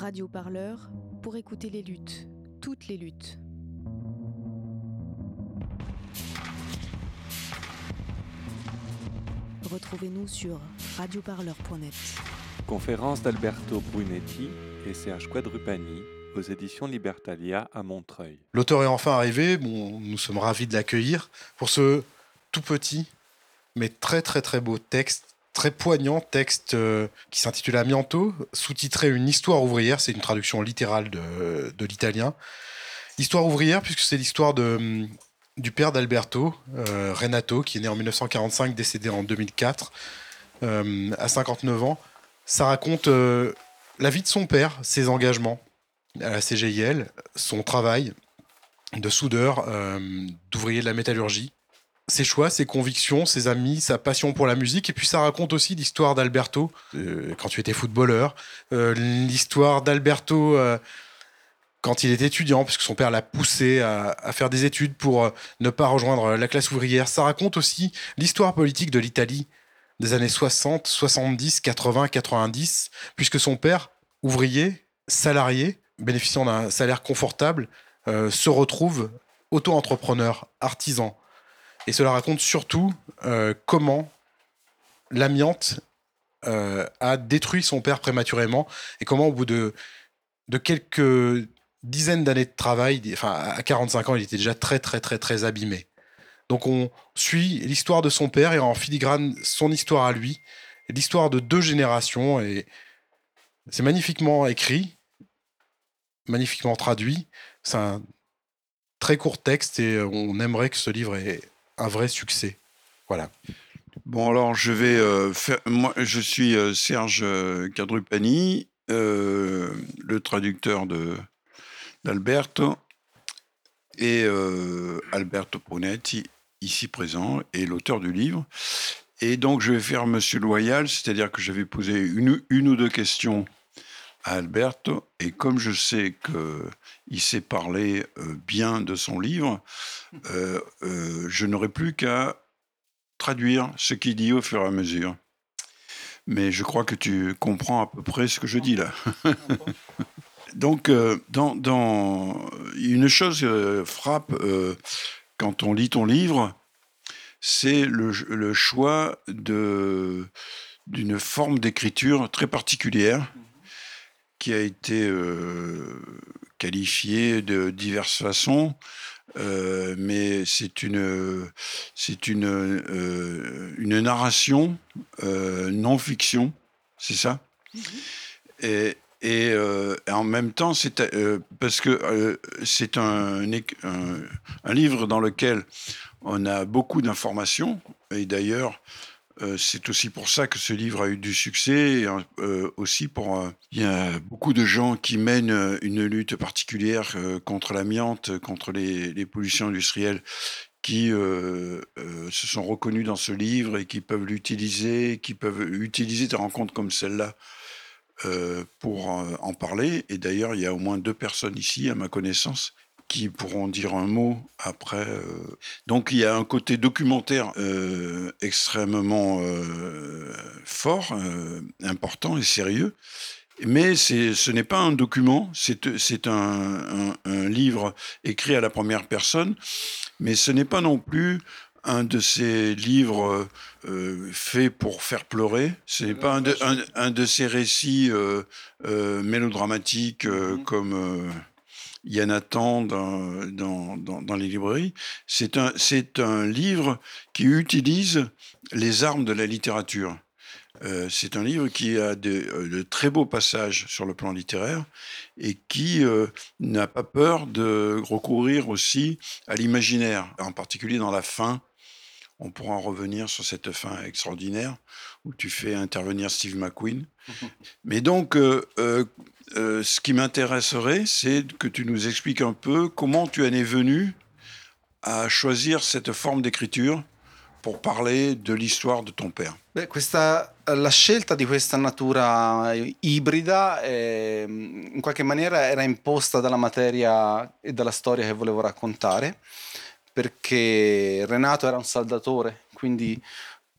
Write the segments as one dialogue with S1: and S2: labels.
S1: Radio Parleur pour écouter les luttes, toutes les luttes. Retrouvez-nous sur radioparleur.net.
S2: Conférence d'Alberto Brunetti et Serge Quadrupani aux éditions Libertalia à Montreuil.
S3: L'auteur est enfin arrivé, bon, nous sommes ravis de l'accueillir pour ce tout petit mais très très très beau texte, très poignant texte euh, qui s'intitule Amianto, sous-titré Une histoire ouvrière, c'est une traduction littérale de, l'italien. Histoire ouvrière puisque c'est l'histoire de hum, du père d'Alberto, euh, Renato, qui est né en 1945, décédé en 2004, euh, à 59 ans. Ça raconte la vie de son père, ses engagements à la CGIL, son travail de soudeur, d'ouvrier de la métallurgie, ses choix, ses convictions, ses amis, sa passion pour la musique. Et puis ça raconte aussi l'histoire d'Alberto, euh, quand tu étais footballeur, euh, l'histoire d'Alberto euh, quand il était étudiant, puisque son père l'a poussé à, faire des études pour ne pas rejoindre la classe ouvrière. Ça raconte aussi l'histoire politique de l'Italie des années 60, 70, 80, 90, puisque son père, ouvrier, salarié, bénéficiant d'un salaire confortable, se retrouve auto-entrepreneur, artisan. Et cela raconte surtout euh, comment l'amiante euh, a détruit son père prématurément et comment au bout de, de quelques dizaines d'années de travail, enfin à 45 ans, il était déjà très très très très abîmé. Donc on suit l'histoire de son père et en filigrane son histoire à lui, l'histoire de deux générations et c'est magnifiquement écrit, magnifiquement traduit. C'est un très court texte et on aimerait que ce livre ait un vrai succès. Voilà.
S4: Bon, alors je vais euh, faire. Moi, je suis euh, Serge Cadrupani, euh, le traducteur d'Alberto, et Alberto Brunetti, ici présent, est l'auteur du livre. Et donc, je vais faire Monsieur Loyal, c'est-à-dire que je vais poser une, une ou deux questions à Alberto, et comme je sais qu'il sait parler euh, bien de son livre, euh, euh, je n'aurai plus qu'à traduire ce qu'il dit au fur et à mesure. Mais je crois que tu comprends à peu près ce que je dis là. Donc, euh, dans, dans- une chose frappe quand on lit ton livre, c'est le, le choix de- d'une forme d'écriture très particulière qui a été euh, qualifiée de diverses façons. Euh, mais c'est une, c'est une, euh, une narration non-fiction, c'est ça? Et, et, et en même temps, c'est parce que c'est un, un, un livre dans lequel on a beaucoup d'informations, et d'ailleurs, c'est aussi pour ça que ce livre a eu du succès, euh, aussi pour... euh, Il y a beaucoup de gens qui mènent euh, une lutte particulière euh, contre l'amiante, contre les, pollutions industrielles, qui euh, euh, se sont reconnus dans ce livre et qui peuvent l'utiliser, qui peuvent utiliser des rencontres comme celle-là euh, pour euh, en parler. Et d'ailleurs, il y a au moins deux personnes ici, à ma connaissance, qui pourront dire un mot après. euh. Donc il y a un côté documentaire euh, extrêmement euh, fort, euh, important et sérieux. Mais ce n'est pas un document, c'est un, un- un livre écrit à la première personne, mais ce n'est pas non plus un de ces livres euh, faits pour faire pleurer. Ce n'est pas un de, un- un de ces récits euh, euh, mélodramatiques euh, comme il y en a tant dans, dans, dans- dans les librairies. C'est un, c'est un livre qui utilise les armes de la littérature. Euh, c'est un livre qui a de, euh, de très beaux passages sur le plan littéraire et qui euh, n'a pas peur de recourir aussi à l'imaginaire, en particulier dans la fin. On pourra en revenir sur cette fin extraordinaire où tu fais intervenir Steve McQueen. Mais donc, euh, euh, ce qui m'intéresserait, c'est que tu nous expliques un peu comment tu en es venu à choisir cette forme d'écriture pour parler de l'histoire de ton père.
S5: Beh, questa, la scelta di questa natura ibrida eh, in qualche maniera era imposta dalla materia e dalla storia che volevo raccontare, perché Renato era un saldatore, quindi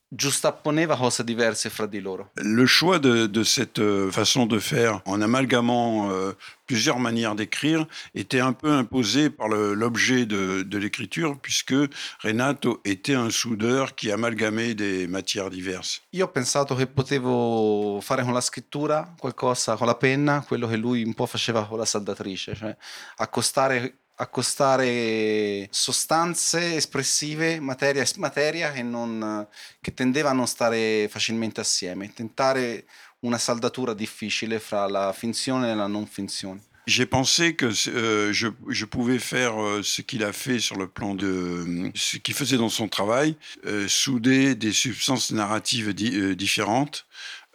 S5: giustapponeva cose diverse fra di loro.
S4: Le choix de, de cette euh, façon de faire, en amalgamant euh, plusieurs manières d'écrire, était un peu imposé par l'objet de, de l'écriture, puisque Renato était un soudeur qui amalgamait des matières diverses.
S5: Io ho pensato che potevo fare con la scrittura qualcosa con la penna, quello che lui un po' faceva con la saldatrice, cioè accostare, accostare sostanze espressive, materia, materia che, non, che tendeva a non stare facilmente assieme, tentare una saldatura difficile fra la finzione e la non finzione.
S4: J'ai pensé que euh, je, je pouvais faire euh, ce qu'il a fait sur le plan de euh, ce qu'il faisait dans son travail, euh, souder des substances narratives di- euh, différentes,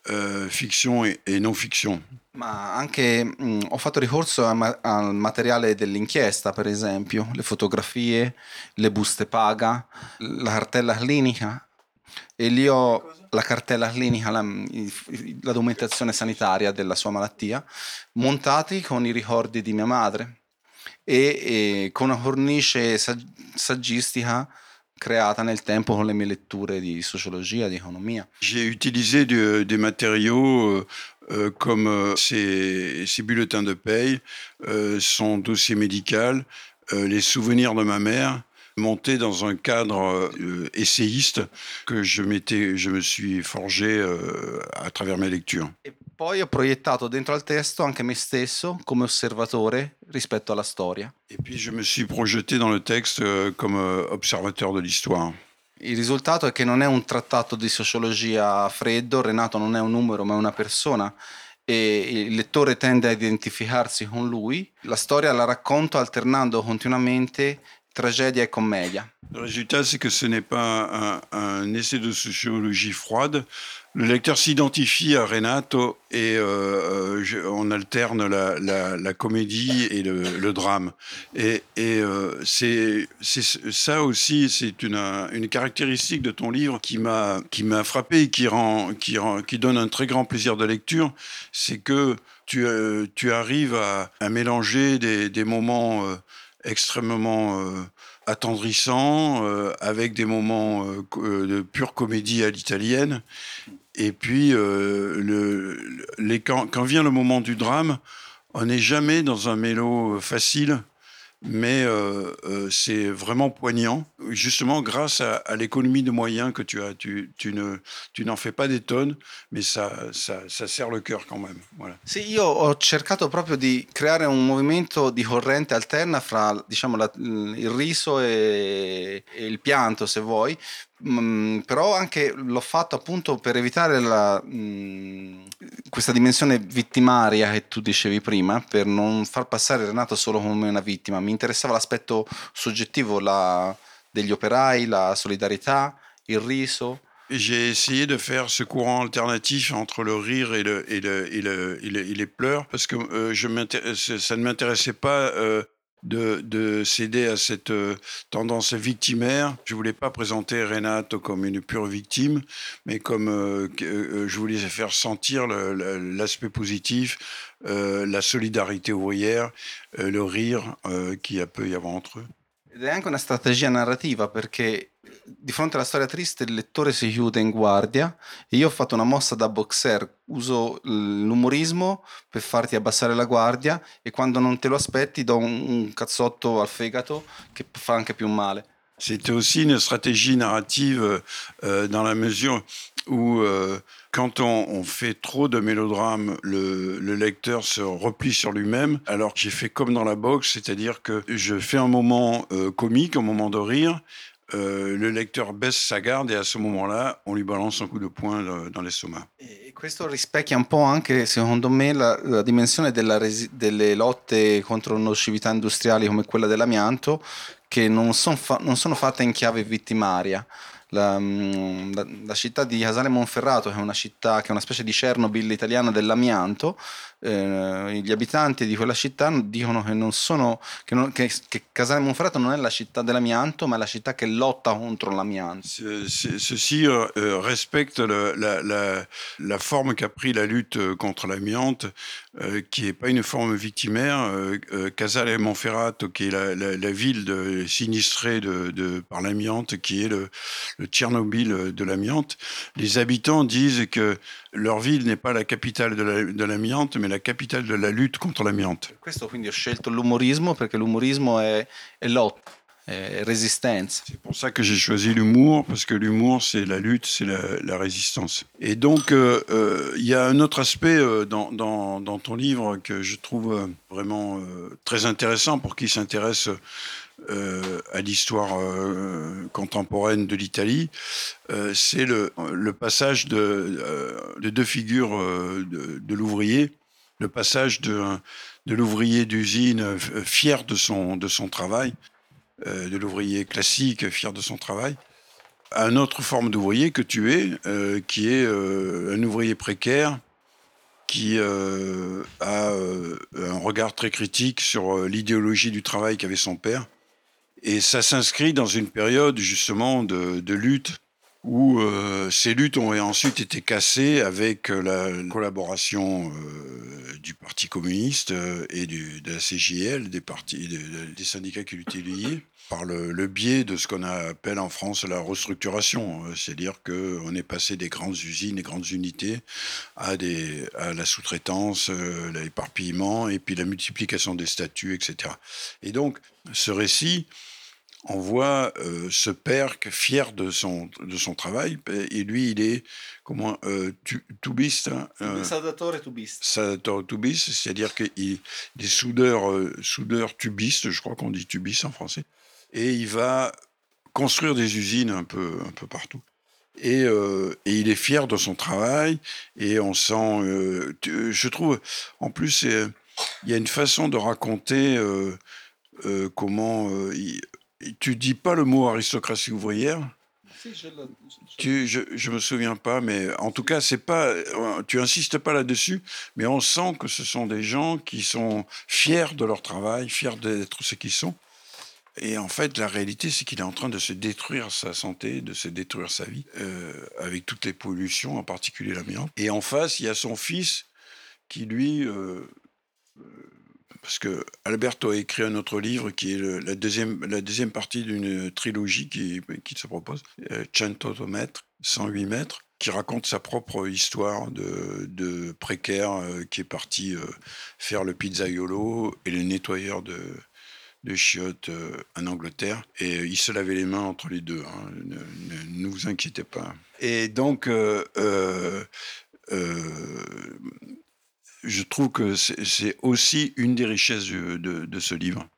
S4: euh, fiction et, et non fiction.
S5: Ma anche mh, ho fatto ricorso ma- al materiale dell'inchiesta, per esempio, le fotografie, le buste paga, la cartella clinica e lì ho la cartella clinica, la, la documentazione sanitaria della sua malattia, montati con i ricordi di mia madre e, e con una cornice sag- saggistica creata nel tempo con le mie letture di sociologia, di economia.
S4: J'ai utilisé de- des matériaux euh, euh, comme euh, ses, ses bulletins de paye, euh, son dossier médical, euh, les souvenirs de ma mère, montés dans un cadre euh, essayiste que je, je me suis forgé euh, à travers mes lectures.
S5: Poi ho proiettato dentro al testo anche me stesso come osservatore rispetto alla storia.
S4: Et puis je me suis projeté dans le texte euh, comme euh, observateur de l'histoire.
S5: Il risultato è che non è un trattato di sociologia freddo, Renato non è un numero ma è una persona e il lettore tende a identificarsi con lui. La storia la racconto alternando continuamente tragedia e commedia.
S4: Le résultat, c'est que ce n'est pas un, un essai de sociologie froide. Le lecteur s'identifie à Renato et euh, je- on alterne la, comédie et le, drame. Et, euh, c'est ça aussi, c'est une, caractéristique de ton livre qui m'a frappé et qui rend qui rend qui donne un très grand plaisir de lecture. C'est que tu euh, tu arrives à, mélanger des, moments euh, extrêmement euh, attendrissants euh, avec des moments euh, euh, de pure comédie à l'italienne. Et puis, euh, le, les, quand, quand vient le moment du drame, on n'est jamais dans un mélo facile, mais euh, euh, c'est vraiment poignant, justement grâce à, à l'économie de moyens que tu as. Tu, tu ne, tu n'en fais pas des tonnes, mais ça, ça, ça serre le cœur quand même. Voilà.
S5: Sì, io ho cercato proprio di creare un movimento di corrente alterna fra diciamo, la- il riso e, e il pianto, se vuoi, Mm, però anche l'ho fatto appunto per evitare la, mm, questa dimensione vittimaria che tu dicevi prima, per non far passare Renato solo come una vittima. Mi interessava l'aspetto soggettivo la- degli operai, la solidarietà, il riso.
S4: J'ai essayé de faire ce courant alternatif entre le rire et, le, et, le, et, le- et le- et les pleurs, parce que euh, je ça ne m'intéressait pas euh, de, de céder à cette euh, tendance victimaire. Je voulais pas présenter Renato comme une pure victime, mais comme euh, euh, je voulais faire sentir l'aspect positif, euh, la solidarité ouvrière, le rire qu'il peut y avoir entre eux.
S5: Ed è anche una strategia narrativa perché di fronte alla storia triste il lettore si chiude in guardia e io ho fatto una mossa da boxer, uso l'umorismo per farti abbassare la guardia e quando non te lo aspetti do un, un cazzotto al fegato che fa anche più male.
S4: C'était aussi une stratégie narrative euh, dans la mesure où euh, quand on, fait trop de mélodrames, le, le lecteur se replie sur lui-même. Alors j'ai fait comme dans la boxe, c'est-à-dire que je fais un moment euh, comique, un moment de rire. euh, le lecteur baisse sa garde et à ce moment-là, on lui balance un coup de poing euh, dans l'estomac.
S5: E questo rispecchia un po' anche, secondo me, la, la dimensione resi- delle lotte contro nocività industriali come quella dell'amianto, che non, son fa- non sono fatte in chiave vittimaria. La, mm, la- la città di Casale Monferrato, che è una città che è una specie di Chernobyl italiana dell'amianto, eh, gli abitanti di quella città dicono che, non sono, che, non- che- che Casale Monferrato non è la città dell'amianto, ma è la città che lotta contro l'amianto.
S4: Ce- ce- Ceci euh, respecte le- la, la- la forme qu'a pris la lutte contre l'amiante, euh, qui n'est pas une forme victimaire. Euh, euh, Casale Monferrato, qui est la, la- la ville de- sinistrée de, de- par l'amiante, qui est le, le Tchernobyl de l'amiante, les habitants disent que leur ville n'est pas la capitale la- de l'amiante, mais la capitale de la lutte contre l'amiante.
S5: Per questo quindi ho scelto l'umorismo perché l'umorismo è, è lotta, è resistenza.
S4: C'est pour ça que j'ai choisi l'humour, parce que l'humour, c'est la lutte, c'est la, la résistance. Et donc, euh, euh, il y a un autre aspect euh, dans, dans- dans ton livre que je trouve vraiment très intéressant pour qui s'intéresse euh, à l'histoire euh, contemporaine de l'Italie. Euh, c'est le, le passage de, de deux figures de, de l'ouvrier. Le passage de, l'ouvrier d'usine euh, fier de son, de son travail euh, de l'ouvrier classique, fier de son travail, à une autre forme d'ouvrier que tu es, euh, qui est un ouvrier précaire qui a un regard très critique sur l'idéologie du travail qu'avait son père. Et ça s'inscrit dans une période justement de lutte où euh, ces luttes ont ensuite été cassées avec euh, la collaboration euh, du Parti communiste et de la CGL, des, syndicats qui l'étaient liés, par le, biais de ce qu'on appelle en France la restructuration. C'est-à-dire qu'on est passé des grandes usines, des grandes unités, à la sous-traitance, euh, l'éparpillement, et puis la multiplication des statuts, etc. Et donc, ce récit, on voit euh, ce père que fier de son, de son travail, et lui, il est comment, euh, tu- tubiste, hein, euh,
S5: tubista.
S4: salvatore tubiste, c'est-à-dire qu'il il est soudeur, euh, soudeur tubiste, je crois qu'on dit tubiste en français, et il va construire des usines un peu, un peu partout. Et, euh, et il est fier de son travail, et on sent, euh, tu- je trouve, en plus, il y a une façon de raconter comment... il- tu dis pas le mot aristocratie ouvrière, tu, je, je me souviens pas, mais en tout cas, c'est pas, tu insistes pas là-dessus, mais on sent que ce sont des gens qui sont fiers de leur travail, fiers d'être ce qu'ils sont. Et en fait, la réalité, c'est qu'il est en train de se détruire sa santé, de se détruire sa vie, euh, avec toutes les pollutions, en particulier l'amiante. Et en face, il y a son fils qui, lui, euh, euh, parce que Alberto a écrit un autre livre qui est la, deuxième, la deuxième partie d'une trilogie qui, qui se propose, euh, 108 mètres, 108 mètres, qui raconte sa propre histoire de, de précaire euh, qui est parti euh, faire le pizzaiolo et le nettoyeur de, chiottes euh, en Angleterre. Et il se lavait les mains entre les deux. hein. Ne, ne- vous inquiétez pas. Et donc, je trouve que c'est aussi une des richesses du- de, ce livre.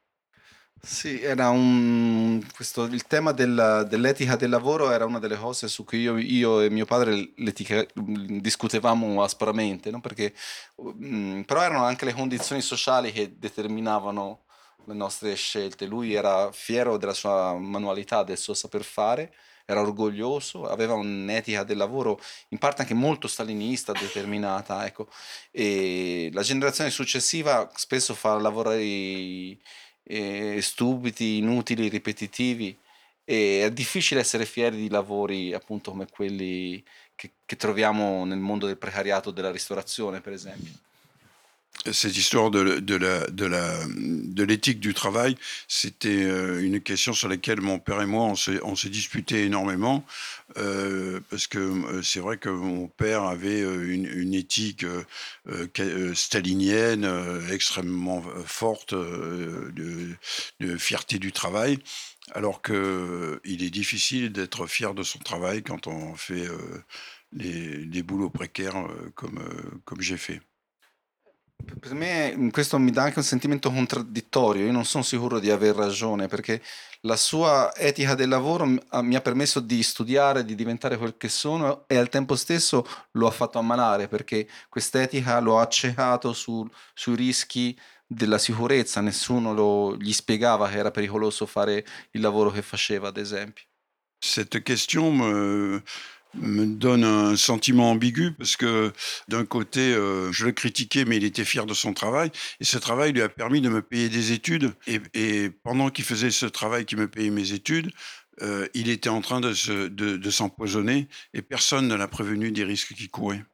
S5: Sì, un, questo, il tema della- dell'etica del lavoro era una delle cose su cui io, io e mio padre discutevamo aspramente, no? Perché, mm, però erano anche le condizioni sociali che determinavano le nostre scelte. Lui era fiero della sua manualità, del suo saper fare, era orgoglioso, aveva un'etica del lavoro in parte anche molto stalinista, determinata, ecco. E la generazione successiva spesso fa lavori eh, stupidi, inutili, ripetitivi e è difficile essere fieri di lavori appunto come quelli che, che troviamo nel mondo del precariato della ristorazione per esempio.
S4: Cette histoire de, de la, de, l'éthique du travail, c'était euh, une question sur laquelle mon père et moi, on s'est, on disputé énormément, euh, parce que euh, c'est vrai que mon père avait une, éthique stalinienne extrêmement forte de, fierté du travail, alors que il est difficile d'être fier de son travail quand on fait les boulots précaires comme, comme j'ai fait.
S5: Per me questo mi dà anche un sentimento contraddittorio, io non sono sicuro di aver ragione perché la sua etica del lavoro ha- mi ha permesso di studiare, di diventare quel che sono e al tempo stesso lo ha fatto ammalare perché quest'etica lo ha accecato sul- sui rischi della sicurezza, nessuno lo- gli spiegava che era pericoloso fare il lavoro che faceva ad esempio.
S4: Cette question me, me donne un sentiment ambigu parce que d'un côté, euh, je le critiquais, mais il était fier de son travail. Et ce travail lui a permis de me payer des études. Et, pendant qu'il faisait ce travail qui me payait mes études, euh, il était en train de, de, s'empoisonner et personne ne l'a prévenu des risques qu'il courait.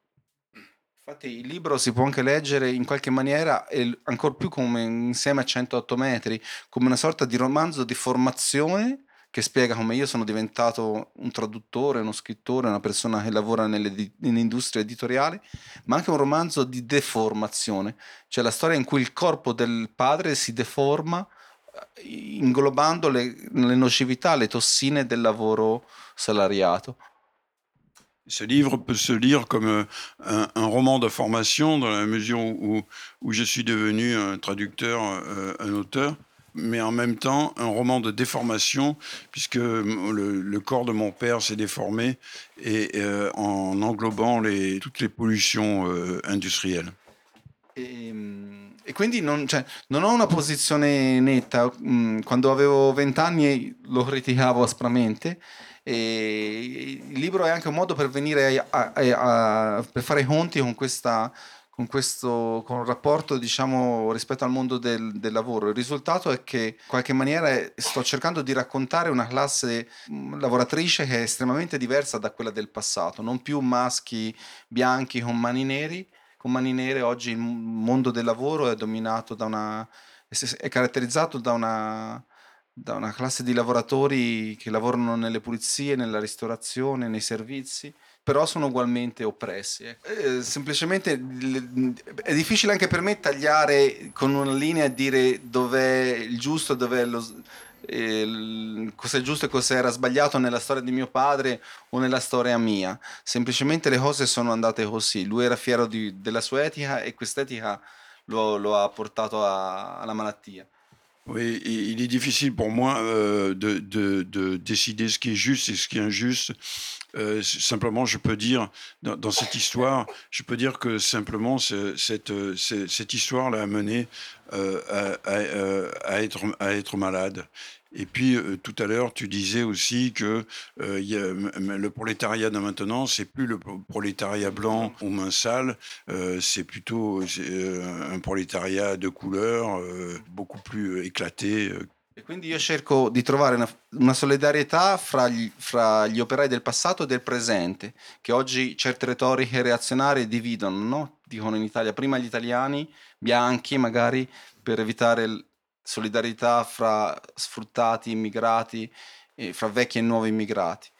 S5: Infatti il libro si può anche leggere in qualche maniera, ancora più come insieme a 108 metri, come una sorta di romanzo di formazione che spiega come io sono diventato un traduttore, uno scrittore, una persona che lavora nell'industria editoriale, ma anche un romanzo di deformazione, cioè la storia in cui il corpo del padre si deforma eh, inglobando le, le nocività, le tossine del lavoro salariato.
S4: Ce livre peut se lire comme euh, un, un, roman de formation dans la mesure où, où je suis devenu un traducteur, euh, un auteur, mais en même temps un roman de déformation, puisque le, le corps de mon père s'est déformé et euh, en englobant les, toutes les pollutions euh, industrielles.
S5: E, e, quindi non, cioè, non, ho una posizione netta. Mm, quando avevo vent'anni lo criticavo aspramente E il libro è anche un modo per venire a, a, a, per fare conti con questa con questo con un rapporto diciamo rispetto al mondo del, del, lavoro. Il risultato è che in qualche maniera sto cercando di raccontare una classe mm, lavoratrice che è estremamente diversa da quella del passato. Non più maschi bianchi con mani neri. Con mani nere oggi il mondo del lavoro è dominato da una è caratterizzato da una da una classe di lavoratori che lavorano nelle pulizie, nella ristorazione, nei servizi, però sono ugualmente oppressi. Eh. Eh, semplicemente è difficile anche per me tagliare con una linea e dire dov'è il giusto, dov'è lo, eh, cos'è giusto e cos'era sbagliato nella storia di mio padre o nella storia mia. Semplicemente le cose sono andate così. Lui era fiero di, della sua etica e quest'etica lo, lo ha portato a, alla malattia.
S4: Oui, il est difficile pour moi euh, de, de, de, décider ce qui est juste et ce qui est injuste. Euh, simplement, je peux dire, dans, cette histoire, je peux dire que simplement, cette, cette histoire l'a amené euh, à, euh, à, être, à être malade. Et puis euh, tout à l'heure, tu disais aussi que euh, y a, le prolétariat de maintenant, c'est plus le prolétariat blanc aux mains sales, euh, c'est plutôt euh, un prolétariat de couleur, euh, beaucoup plus euh, éclaté.
S5: E quindi io cerco di trovare una, una solidarietà fra gli, fra gli, operai del passato e del presente, che oggi certe retoriche reazionarie dividono, no? dicono in Italia prima gli italiani bianchi magari per evitare solidarietà fra sfruttati, immigrati, et fra vecchi et nuovi immigrati.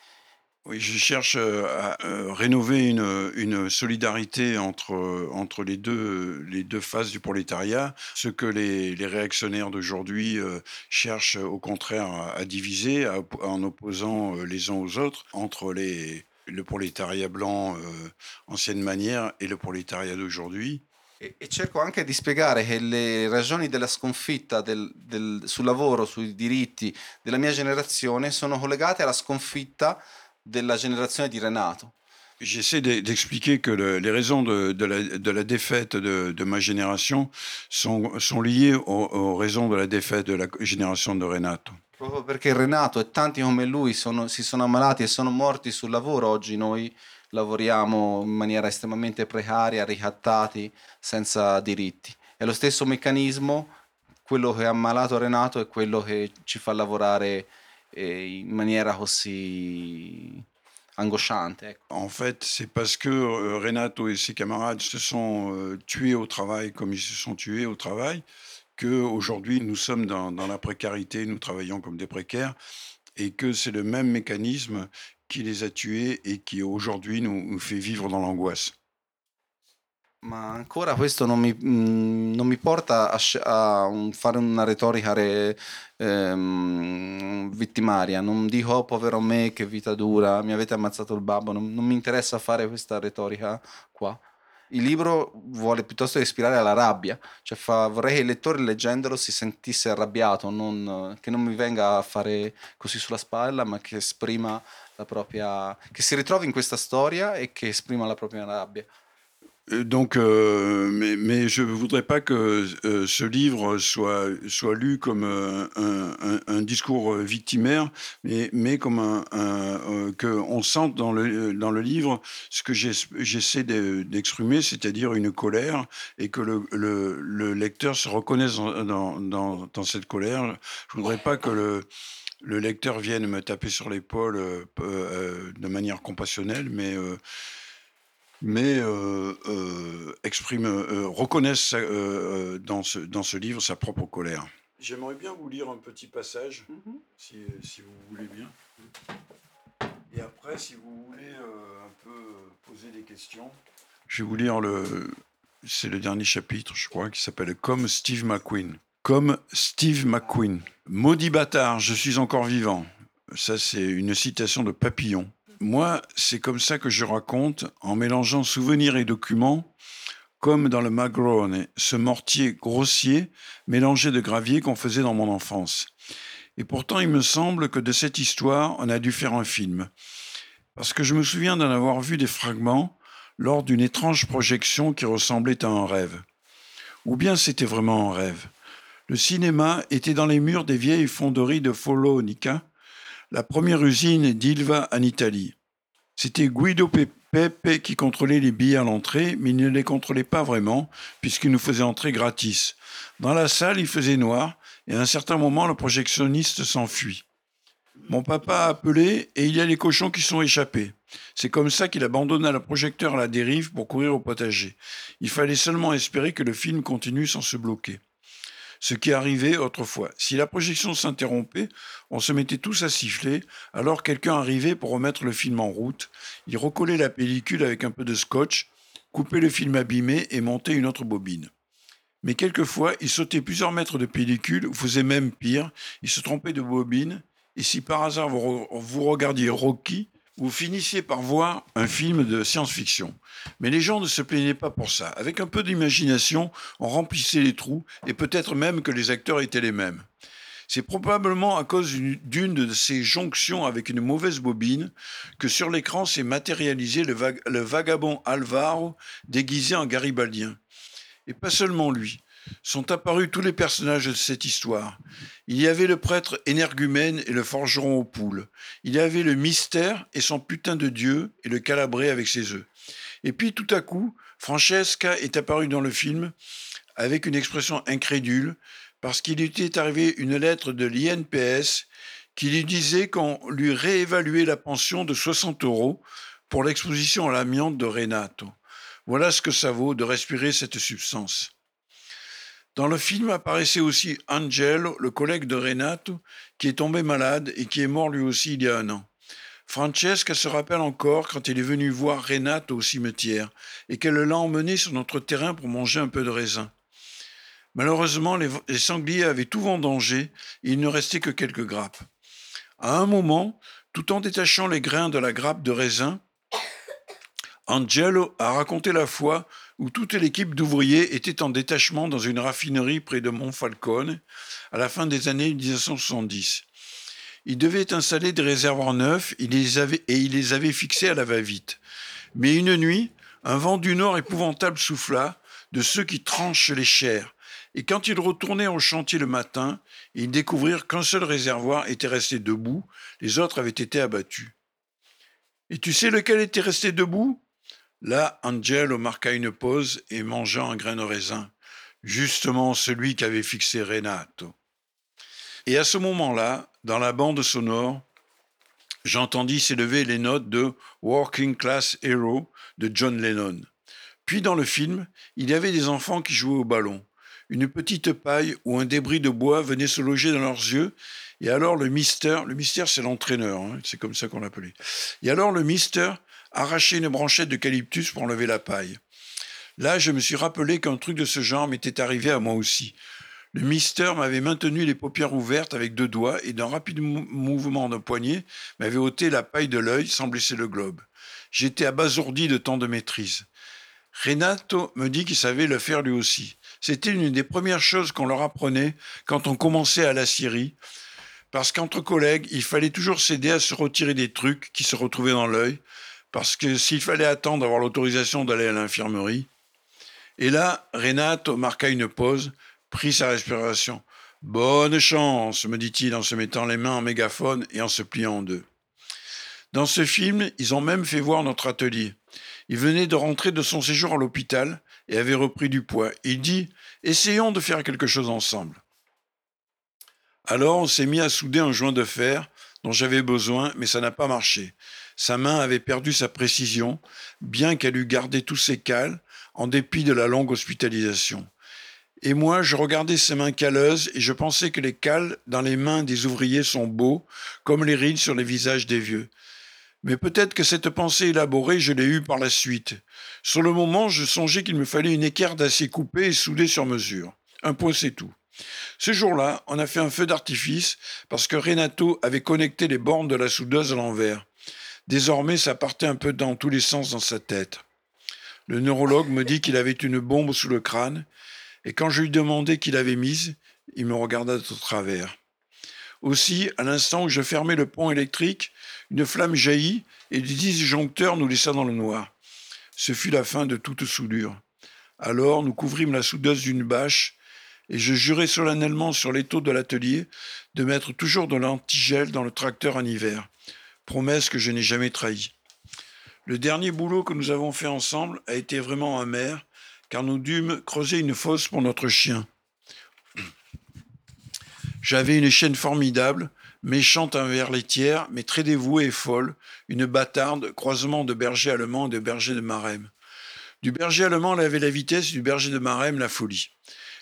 S4: Oui, je cherche euh, à euh, rénover une, une, solidarité entre, entre les, deux, les deux phases du prolétariat, ce que les, les réactionnaires d'aujourd'hui euh, cherchent au contraire à, diviser en opposant les uns aux autres entre les, le prolétariat blanc ancienne manière et le prolétariat d'aujourd'hui.
S5: E, e, cerco anche di spiegare che le ragioni della sconfitta del, del, sul lavoro, sui diritti della mia generazione sono collegate alla sconfitta della generazione di Renato.
S4: J'essaie d'expliquer que le, les raisons de, de, la, de la, défaite de, de, ma génération sont, sont liées aux, aux, raisons de la défaite de la génération de Renato.
S5: Proprio perché Renato e tanti come lui sono, si sono ammalati e sono morti sul lavoro, oggi noi lavoriamo in maniera estremamente precaria, ricattati, senza diritti. È lo stesso meccanismo, quello che ha ammalato Renato è quello che ci fa lavorare eh, in maniera così angosciante. Ecco.
S4: En fait, c'est parce que euh, Renato et ses camarades se sont euh, tués au travail comme ils se sont tués au travail qu'aujourd'hui nous sommes dans, dans la précarité, nous travaillons comme des précaires et que c'est le même mécanisme qui les a tués et qui aujourd'hui nous, fait vivre dans l'angoisse.
S5: Ma ancora questo non mi, mm, non mi porta a, a fare una retorica re, ehm, vittimaria. Non dico, oh, povero me, che vita dura, mi avete ammazzato il babbo. Non, non mi interessa fare questa retorica qua. Il libro vuole piuttosto ispirare alla rabbia, cioè fa, vorrei che il lettore leggendolo si sentisse arrabbiato, non, che non mi venga a fare così sulla spalla, ma che esprima propria... che si ritrovi in questa storia e che esprima la propria rabbia.
S4: Euh, donc, euh, mais, je ne voudrais pas que euh, ce livre soit, soit lu comme un, discours victimaire, mais, mais comme un, un qu'on sente dans le, dans le livre ce que j'essaie d'exprimer, c'est-à-dire une colère, et que le, le, le lecteur se reconnaisse dans, dans, dans, cette colère. Je ne voudrais pas que le, le lecteur vienne me taper sur l'épaule euh, euh, de manière compassionnelle, mais, euh, mais euh, euh, exprime, reconnaisse dans, ce, dans ce livre sa propre colère. j'aimerais bien vous lire un petit passage,
S5: Mhm.
S4: si, si vous voulez bien. Et après, si vous voulez euh, un peu poser des questions. Je vais vous lire le. C'est le dernier chapitre, je crois, qui s'appelle Comme Steve McQueen. Comme Steve McQueen. Maudit bâtard, je suis encore vivant. Ça, c'est une citation de Papillon. Moi, c'est comme ça que je raconte, en mélangeant souvenirs et documents, comme dans le Magrone, ce mortier grossier mélangé de gravier qu'on faisait dans mon enfance. Et pourtant, il me semble que de cette histoire, on a dû faire un film. Parce que je me souviens d'en avoir vu des fragments lors d'une étrange projection qui ressemblait à un rêve. Ou bien c'était vraiment un rêve. Le cinéma était dans les murs des vieilles fonderies de Follonica, la première usine d'Ilva en Italie. C'était Guido Pe- Pepe qui contrôlait les billets à l'entrée, mais il ne les contrôlait pas vraiment, puisqu'il nous faisait entrer gratis. Dans la salle, il faisait noir, et à un certain moment, le projectionniste s'enfuit. Mon papa a appelé, et il y a les cochons qui sont échappés. C'est comme ça qu'il abandonna le projecteur à la dérive pour courir au potager. Il fallait seulement espérer que le film continue sans se bloquer. Ce qui arrivait autrefois. Si la projection s'interrompait, on se mettait tous à siffler, alors quelqu'un arrivait pour remettre le film en route. Il recollait la pellicule avec un peu de scotch, coupait le film abîmé et montait une autre bobine. Mais quelquefois, il sautait plusieurs mètres de pellicule, ou faisait même pire, il se trompait de bobine, et si par hasard vous, vous regardiez Rocky, vous finissiez par voir un film de science-fiction. Mais les gens ne se plaignaient pas pour ça. Avec un peu d'imagination, on remplissait les trous, et peut-être même que les acteurs étaient les mêmes. C'est probablement à cause d'une- de ces jonctions avec une mauvaise bobine que sur l'écran s'est matérialisé le, le vagabond Alvaro déguisé en garibaldien. Et pas seulement lui. Sont apparus tous les personnages de cette histoire. Il y avait le prêtre énergumène et le forgeron aux poules. Il y avait le mystère et son putain de dieu et le calabré avec ses œufs. Et puis tout à coup, Francesca est apparue dans le film avec une expression incrédule parce qu'il était arrivé une lettre de l'INPS qui lui disait qu'on lui réévaluait la pension de 60 euros pour l'exposition à l'amiante de Renato. Voilà ce que ça vaut de respirer cette substance. Dans le film apparaissait aussi Angelo, le collègue de Renato, qui est tombé malade et qui est mort lui aussi il y a un an. Francesca se rappelle encore quand elle est venue voir Renato au cimetière et qu'elle l'a emmené sur notre terrain pour manger un peu de raisin. Malheureusement, les, les sangliers avaient tout vendangé et il ne restait que quelques grappes. À un moment, tout en détachant les grains de la grappe de raisin, Angelo a raconté la fois où toute l'équipe d'ouvriers était en détachement dans une raffinerie près de Monfalcone à la fin des années 1970. Ils devaient installer des réservoirs neufs il les avait- et ils les avaient fixés à la va-vite. Mais une nuit, un vent du nord épouvantable souffla, de ceux qui tranchent les chairs. Et quand ils retournaient au chantier le matin, ils découvrirent qu'un seul réservoir était resté debout, les autres avaient été abattus. Et tu sais lequel était resté debout? Là, Angelo marqua une pause et mangea un grain de raisin, justement celui qu'avait fixé Renato. Et à ce moment-là, dans la bande sonore, j'entendis s'élever les notes de Working Class Hero de John Lennon. Puis dans le film, il y avait des enfants qui jouaient au ballon. Une petite paille ou un débris de bois venait se loger dans leurs yeux, et alors le mystère, le mystère c'est l'entraîneur, hein, c'est comme ça qu'on l'appelait. Et alors le mystère arrachait une branchette d'eucalyptus pour enlever la paille. Là, je me suis rappelé qu'un truc de ce genre m'était arrivé à moi aussi. Le mister m'avait maintenu les paupières ouvertes avec deux doigts et d'un rapide mou- mouvement de poignet m'avait ôté la paille de l'œil sans blesser le globe. J'étais abasourdi de tant de maîtrise. Renato me dit qu'il savait le faire lui aussi. C'était une des premières choses qu'on leur apprenait quand on commençait à la Syrie, parce qu'entre collègues, il fallait toujours s'aider à se retirer des trucs qui se retrouvaient dans l'œil, parce que s'il fallait attendre d'avoir l'autorisation d'aller à l'infirmerie. Et là, Renato marqua une pause, prit sa respiration. Bonne chance, me dit-il en se mettant les mains en mégaphone et en se pliant en deux. Dans ce film, ils ont même fait voir notre atelier. Il venait de rentrer de son séjour à l'hôpital et avait repris du poids. Il dit Essayons de faire quelque chose ensemble. Alors on s'est mis à souder un joint de fer dont j'avais besoin, mais ça n'a pas marché. Sa main avait perdu sa précision, bien qu'elle eût gardé tous ses cales, en dépit de la longue hospitalisation. Et moi, je regardais ses mains calleuses et je pensais que les cales dans les mains des ouvriers sont beaux, comme les rides sur les visages des vieux. Mais peut-être que cette pensée élaborée, je l'ai eue par la suite. Sur le moment, je songeais qu'il me fallait une équerre d'acier coupée et soudée sur mesure. Un point, c'est tout. Ce jour-là, on a fait un feu d'artifice parce que Renato avait connecté les bornes de la soudeuse à l'envers. Désormais, ça partait un peu dans tous les sens dans sa tête. Le neurologue me dit qu'il avait une bombe sous le crâne, et quand je lui demandais qui l'avait mise, il me regarda de travers. Aussi, à l'instant où je fermais le pont électrique, une flamme jaillit et des disjoncteurs nous laissa dans le noir. Ce fut la fin de toute soudure. Alors nous couvrîmes la soudeuse d'une bâche et je jurai solennellement sur l'étau de l'atelier de mettre toujours de l'antigel dans le tracteur en hiver. Promesse que je n'ai jamais trahie. Le dernier boulot que nous avons fait ensemble a été vraiment amer, car nous dûmes creuser une fosse pour notre chien. J'avais une chienne formidable, méchante envers les tiers, mais très dévouée et folle, une bâtarde, croisement de berger allemand et de berger de marème. Du berger allemand, elle avait la vitesse, du berger de marème, la folie.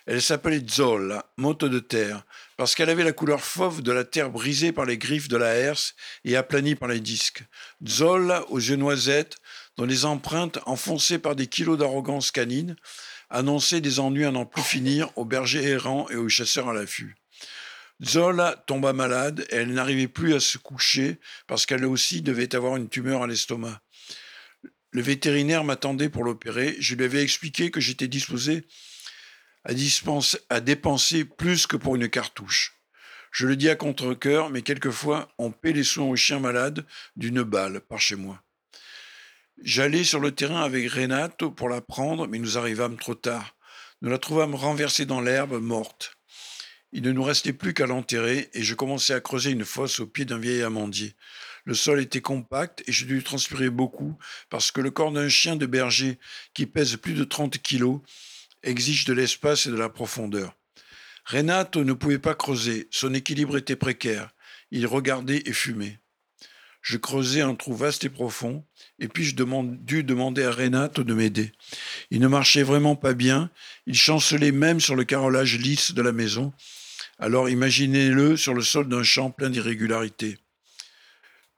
S4: Elle s'appelait Zolla, motte de terre, parce qu'elle avait la couleur fauve de la terre brisée par les griffes de la herse et aplanie par les disques. Zolla aux yeux noisettes, dont les empreintes, enfoncées par des kilos d'arrogance canine, annonçaient des ennuis à n'en plus finir aux bergers errants et aux chasseurs à l'affût. Zola tomba malade et elle n'arrivait plus à se coucher parce qu'elle aussi devait avoir une tumeur à l'estomac. Le vétérinaire m'attendait pour l'opérer. Je lui avais expliqué que j'étais disposé à, dépenser plus que pour une cartouche. Je le dis à contre-coeur, mais quelquefois on paie les soins aux chiens malades d'une balle par chez moi. J'allais sur le terrain avec Renato pour la prendre, mais nous arrivâmes trop tard. Nous la trouvâmes renversée dans l'herbe, morte. Il ne nous restait plus qu'à l'enterrer, et je commençai à creuser une fosse au pied d'un vieil amandier. Le sol était compact et je dû transpirer beaucoup parce que le corps d'un chien de berger qui pèse plus de 30 kilos exige de l'espace et de la profondeur. Renato ne pouvait pas creuser, son équilibre était précaire. Il regardait et fumait. Je creusais un trou vaste et profond, et puis je dus demander à Renato de m'aider. Il ne marchait vraiment pas bien, il chancelait même sur le carrelage lisse de la maison. Alors imaginez-le sur le sol d'un champ plein d'irrégularités.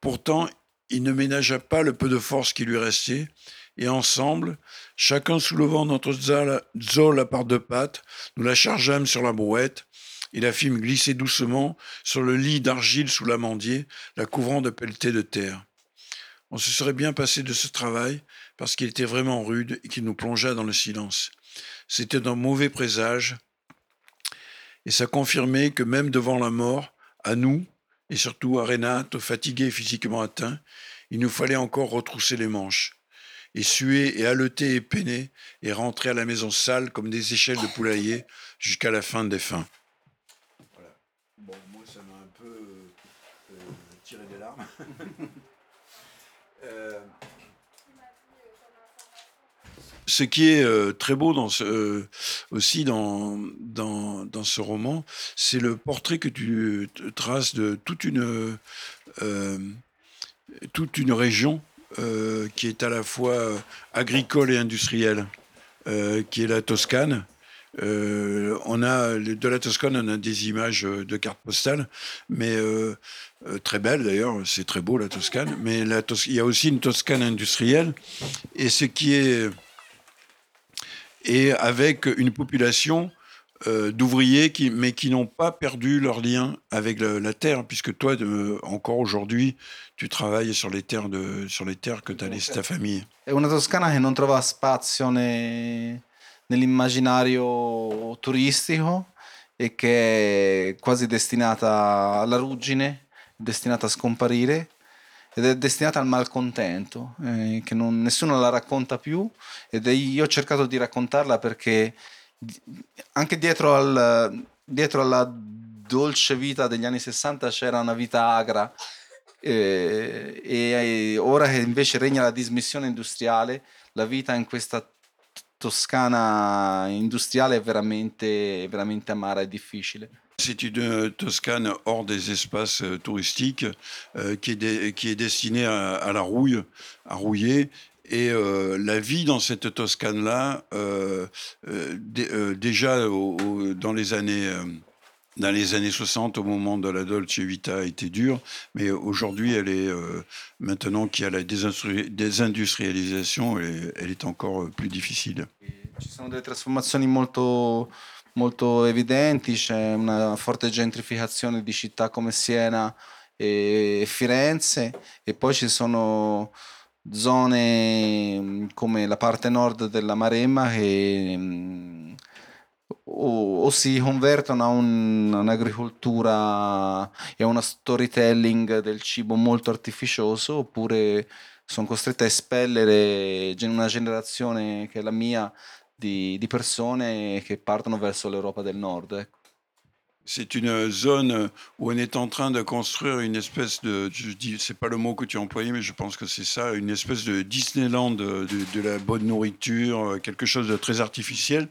S4: Pourtant, il ne ménagea pas le peu de force qui lui restait, et ensemble, chacun soulevant notre zole à part deux pattes, nous la chargeâmes sur la brouette et la fîmes glisser doucement sur le lit d'argile sous l'amandier, la couvrant de pelletés de terre. On se serait bien passé de ce travail parce qu'il était vraiment rude et qu'il nous plongea dans le silence. C'était un mauvais présage et ça confirmait que même devant la mort, à nous, et surtout à Renato, fatigué et physiquement atteint, il nous fallait encore retrousser les manches et suer et haleter et peiner et rentrer à la maison sale comme des échelles de poulailler jusqu'à la fin des fins. Voilà. Bon, moi, ça m'a un peu euh, euh, tiré des larmes. euh, ce qui est euh, très beau dans ce, euh, aussi dans, dans, dans, ce roman, c'est le portrait que tu traces de toute une, euh, toute une région euh, qui est à la fois euh, agricole et industrielle, euh, qui est la Toscane. on a de la Toscane, on a des images de cartes postales, mais très belles d'ailleurs. C'est très beau la Toscane, mais il y a aussi une Toscane industrielle. Et ce qui est et avec une population euh, d'ouvriers, qui, mais qui n'ont pas perdu leur lien avec la, la terre, puisque toi, de, encore aujourd'hui, tu travailles sur les terres, de, sur les terres que tu as laissé ta famille.
S5: È una Toscana che non trova spazio ne, nell'immaginario turistico e che è quasi destinata alla ruggine, destinata a scomparire ed è destinata al malcontento, eh, che non, nessuno la racconta più ed io ho cercato di raccontarla perché anche dietro, al, dietro alla dolce vita degli anni 60 c'era una vita agra eh, e, e ora che invece regna la dismissione industriale, la vita in questa Toscana industriale è veramente, veramente amara e difficile.
S4: C'est une Toscane hors des espaces euh, touristiques euh, qui, est de, qui, est destinée à, à, la rouille, à rouiller Et euh, la vie dans cette Toscane-là, euh, euh, euh, déjà au- au- dans les années... euh, dans les années 60, au moment de la Dolce Vita, était dure, mais aujourd'hui, elle est euh, maintenant qu'il y a la désindustrialisation, elle est, elle est encore plus difficile.
S5: Ci sono delle trasformazioni molto, molto evidenti, c'è una forte gentrificazione di città come Siena e Firenze e poi ci sono zone mm, come la parte nord della Maremma che mm, o, o si convertono a un- un'agricoltura e a una storytelling del cibo molto artificioso oppure sono costrette a espellere una generazione che è la mia di, di persone che partono verso l'Europa del Nord. ecco.
S4: C'est une zone où on est en train de construire une espèce de, je dis, c'est pas le mot que tu as employé, mais je pense que c'est ça, une espèce de Disneyland de, la bonne nourriture, euh, quelque chose de très artificiel.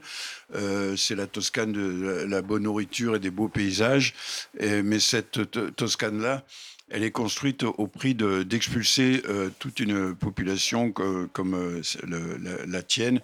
S4: Euh, c'est la Toscane de la, bonne nourriture et des beaux paysages. Mais cette to- Toscane-là, elle est construite au prix de- d'expulser euh, toute une population co- comme la, tienne,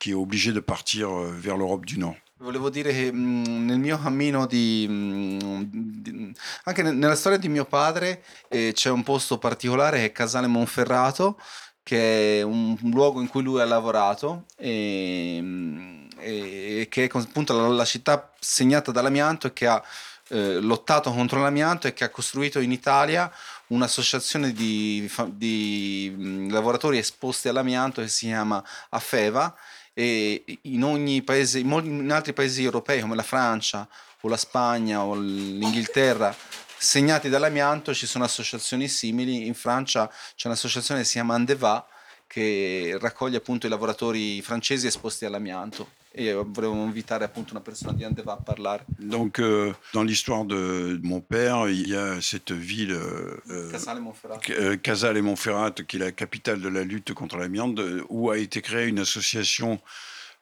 S4: qui est obligée de partir vers l'Europe du Nord.
S5: Volevo dire che mh, nel mio cammino di, mh, di- anche ne- nella storia di mio padre eh, c'è un posto particolare che è Casale Monferrato, che è un, un luogo in cui lui ha lavorato e, mh, e che è appunto la, la città segnata dall'amianto e che ha eh, lottato contro l'amianto e che ha costruito in Italia un'associazione di, di lavoratori esposti all'amianto che si chiama AFEVA in ogni paese, in, altri paesi europei come la Francia o la Spagna o l'Inghilterra segnati dall'amianto ci sono associazioni simili, in Francia c'è un'associazione che si chiama Andeva che raccoglie appunto i lavoratori francesi esposti all'amianto e volevo invitare appunto una persona di Andeva a parlare.
S4: Donc, euh, dans l'histoire de, mon père, il y a cette ville, euh, euh,
S5: Casale Monferrato.
S4: Ca- euh, Casale et Montferrat, qui est la capitale de la lutte contre l'amiante, où a été créée une association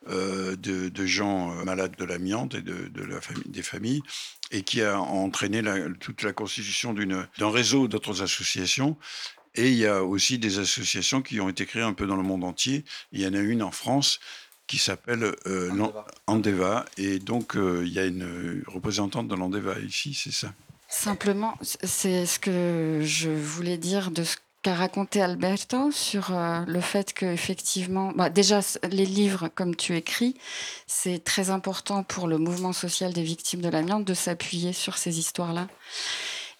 S4: euh, de, de gens euh, malades de l'amiante et de, de la famille, des familles, et qui a entraîné la- toute la constitution d'un réseau d'autres associations. Et il y a aussi des associations qui ont été créées un peu dans le monde entier. Il y en a une en France qui s'appelle euh,
S5: Andeva.
S4: Andeva. Et donc, euh, il y a une représentante de l'Andeva ici, c'est ça?
S1: Simplement, c'est ce que je voulais dire de ce qu'a raconté Alberto sur euh, le fait que effectivement, bah, déjà les livres comme tu écris, c'est très important pour le mouvement social des victimes de l'amiante de s'appuyer sur ces histoires-là.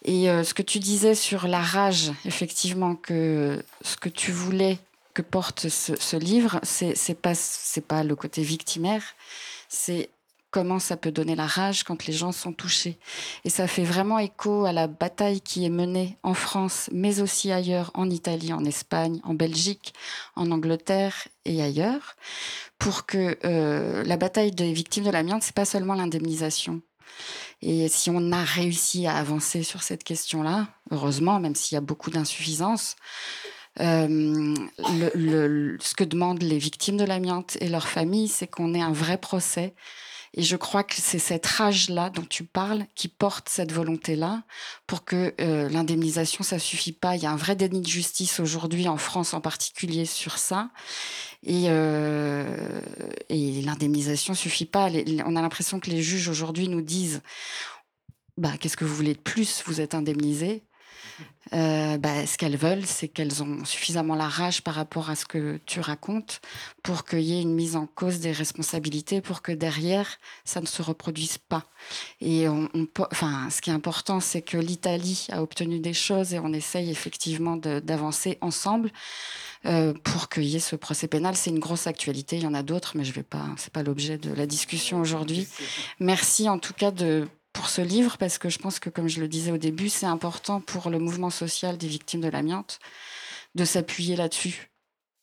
S1: Et euh, ce que tu disais sur la rage, effectivement, que ce que tu voulais que porte ce, livre, c'est pas le côté victimaire, c'est comment ça peut donner la rage quand les gens sont touchés. Et ça fait vraiment écho à la bataille qui est menée en France, mais aussi ailleurs, en Italie, en Espagne, en Belgique, en Angleterre et ailleurs, pour que euh, la bataille des victimes de l'amiante, c'est pas seulement l'indemnisation. Et si on a réussi à avancer sur cette question-là, heureusement, même s'il y a beaucoup d'insuffisances, euh, le- ce que demandent les victimes de l'amiante et leurs familles, c'est qu'on ait un vrai procès. Et je crois que c'est cette rage-là dont tu parles qui porte cette volonté-là pour que euh, l'indemnisation, ça suffit pas. Il y a un vrai déni de justice aujourd'hui, en France en particulier, sur ça. Et, euh, et l'indemnisation suffit pas. On a l'impression que les juges aujourd'hui nous disent bah, qu'est-ce que vous voulez de plus? Vous êtes indemnisé. Euh, bah, ce qu'elles veulent, c'est qu'elles ont suffisamment la rage par rapport à ce que tu racontes pour qu'il y ait une mise en cause des responsabilités, pour que derrière, ça ne se reproduise pas. Et on, on po- enfin, ce qui est important, c'est que l'Italie a obtenu des choses et on essaye effectivement d'avancer ensemble euh, pour qu'il y ait ce procès pénal. C'est une grosse actualité. Il y en a d'autres, mais je vais pas. C'est pas l'objet de la discussion aujourd'hui. Merci en tout cas de pour ce livre parce que je pense que, comme je le disais au début, c'est important pour le mouvement social des victimes de l'amiante de s'appuyer là-dessus.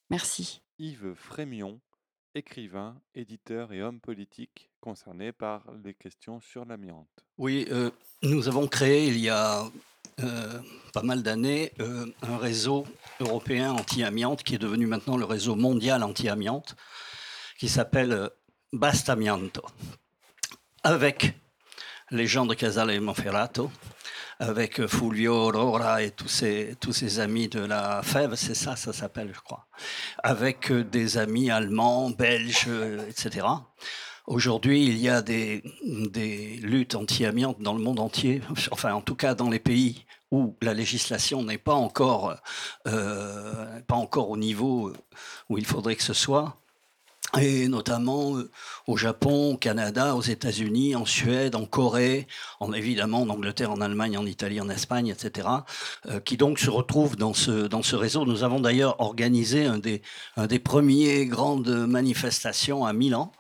S1: Merci.
S2: Yves Frémion, écrivain, éditeur et homme politique concerné par les questions sur l'amiante.
S6: Oui, euh, nous avons créé il y a euh, pas mal d'années euh, un réseau européen anti-amiante qui est devenu maintenant le réseau mondial anti-amiante, qui s'appelle Bastamianto, avec les gens de Casale et Monferrato, avec Fulvio Aurora et tous ses, tous ses amis de la Fève, c'est ça, ça s'appelle, je crois, avec des amis allemands, belges, etc. Aujourd'hui, il y a des, des luttes anti-amiante dans le monde entier, enfin en tout cas dans les pays où la législation n'est pas euh, pas encore au niveau où il faudrait que ce soit et notamment euh, au Japon, au Canada, aux États-Unis, en Suède, en Corée, en évidemment en Angleterre, en Allemagne, en Italie, en Espagne, etc., euh, qui donc se retrouvent dans ce, dans ce réseau. Nous avons d'ailleurs organisé un des, un des premiers grandes manifestations à Milan,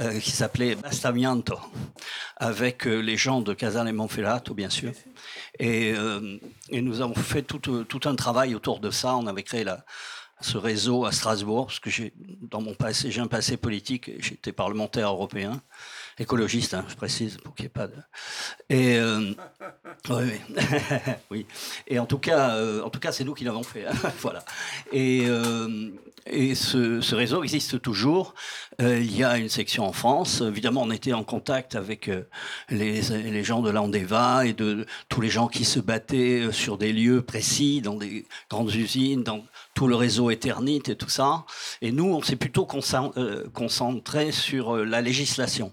S6: euh, qui s'appelait Bastamianto, avec euh, les gens de Casale Monferrato, bien sûr. Et, euh, et, nous avons fait tout, tout, un travail autour de ça. On avait créé la, ce réseau à Strasbourg, parce que j'ai, dans mon passé, j'ai un passé politique, j'étais parlementaire européen écologiste, hein, je précise, pour qu'il n'y ait pas de. Et euh, oui. Et en tout cas, euh, en tout cas, c'est nous qui l'avons fait. Hein, voilà. Et, euh, et ce, ce, réseau existe toujours. il y a une section en France. Évidemment, on était en contact avec les, les gens de l'Andeva et de tous les gens qui se battaient sur des lieux précis, dans des grandes usines, dans tout le réseau Eternit et tout ça. Et nous, on s'est plutôt concentré sur la législation.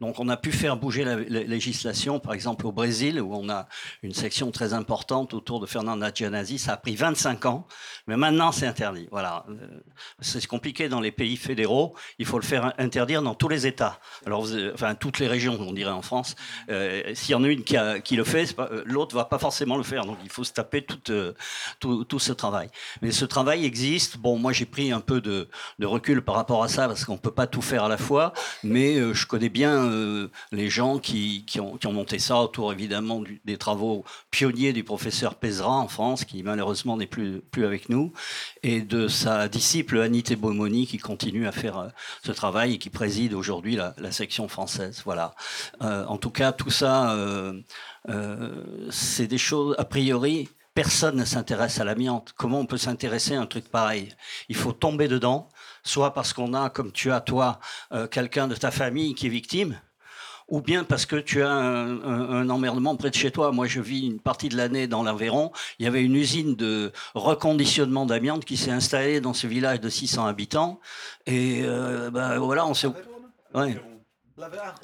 S6: Donc on a pu faire bouger la, législation, par exemple au Brésil, où on a une section très importante autour de Fernand Adjanazi. Ça a pris 25 ans, mais maintenant c'est interdit. Voilà. Euh, c'est compliqué dans les pays fédéraux. Il faut le faire interdire dans tous les États. Alors, enfin, toutes les régions, on dirait en France. Euh, S'il y en a une qui, le fait, euh, l'autre va pas forcément le faire. Donc il faut se taper tout, euh, ce travail. Mais ce travail existe. Bon, moi j'ai pris un peu de, recul par rapport à ça parce qu'on peut pas tout faire à la fois. Mais je connais bien euh, les gens qui, ont, monté ça autour évidemment des travaux pionniers du professeur Pézra en France, qui malheureusement n'est plus, avec nous, et de sa disciple Anité Beaumoni qui continue à faire euh, ce travail et qui préside aujourd'hui la, section française. Voilà. Euh, en tout cas, tout ça, c'est des choses a priori personne ne s'intéresse à l'amiante. Comment on peut s'intéresser à un truc pareil? Il faut tomber dedans, soit parce qu'on a, comme tu as toi, quelqu'un de ta famille qui est victime, ou bien parce que tu as un, emmerdement près de chez toi. Moi, je vis une partie de l'année dans l'Aveyron. Il y avait une usine de reconditionnement d'amiante qui s'est installée dans ce village de 600 habitants. Et euh, ben, voilà, on s'est...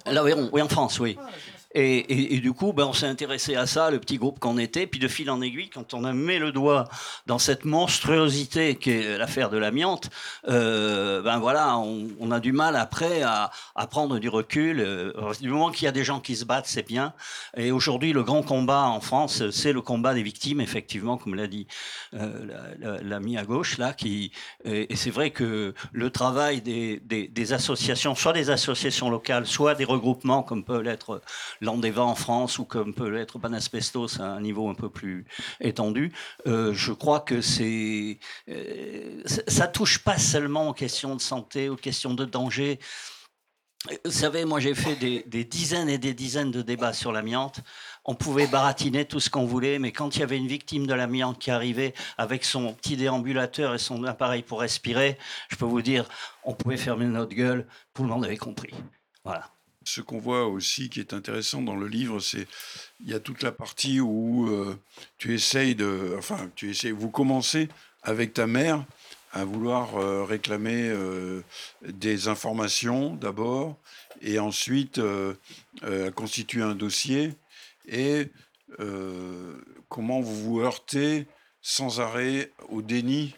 S6: L'Aveyron, oui, en France, oui. Ah, et, du coup, ben, on s'est intéressé à ça, le petit groupe qu'on était. Puis de fil en aiguille, quand on a mis le doigt dans cette monstruosité qu'est l'affaire de l'amiante, euh, ben voilà, on, a du mal après à, prendre du recul. Euh, du moment qu'il y a des gens qui se battent, c'est bien. Et aujourd'hui, le grand combat en France, c'est le combat des victimes, effectivement, comme l'a dit euh, l'ami à gauche là. Et, c'est vrai que le travail des, des associations, soit des associations locales, soit des regroupements comme peut l'être l'Andeva en France ou comme peut l'être Banasbestos à un niveau un peu plus étendu, euh, je crois que c'est euh, ça touche pas seulement aux questions de santé, aux questions de danger. Vous savez, moi j'ai fait des, des, dizaines et des dizaines de débats sur l'amiante. On pouvait baratiner tout ce qu'on voulait, mais quand il y avait une victime de l'amiante qui arrivait avec son petit déambulateur et son appareil pour respirer, je peux vous dire, on pouvait fermer notre gueule, tout le monde avait compris. Voilà.
S4: Ce qu'on voit aussi qui est intéressant dans le livre, c'est il y a toute la partie où euh, tu essayes de, enfin, tu essayes, vous commencez avec ta mère à vouloir euh, réclamer euh, des informations d'abord, et ensuite constituer un dossier, et comment vous vous heurtez sans arrêt au déni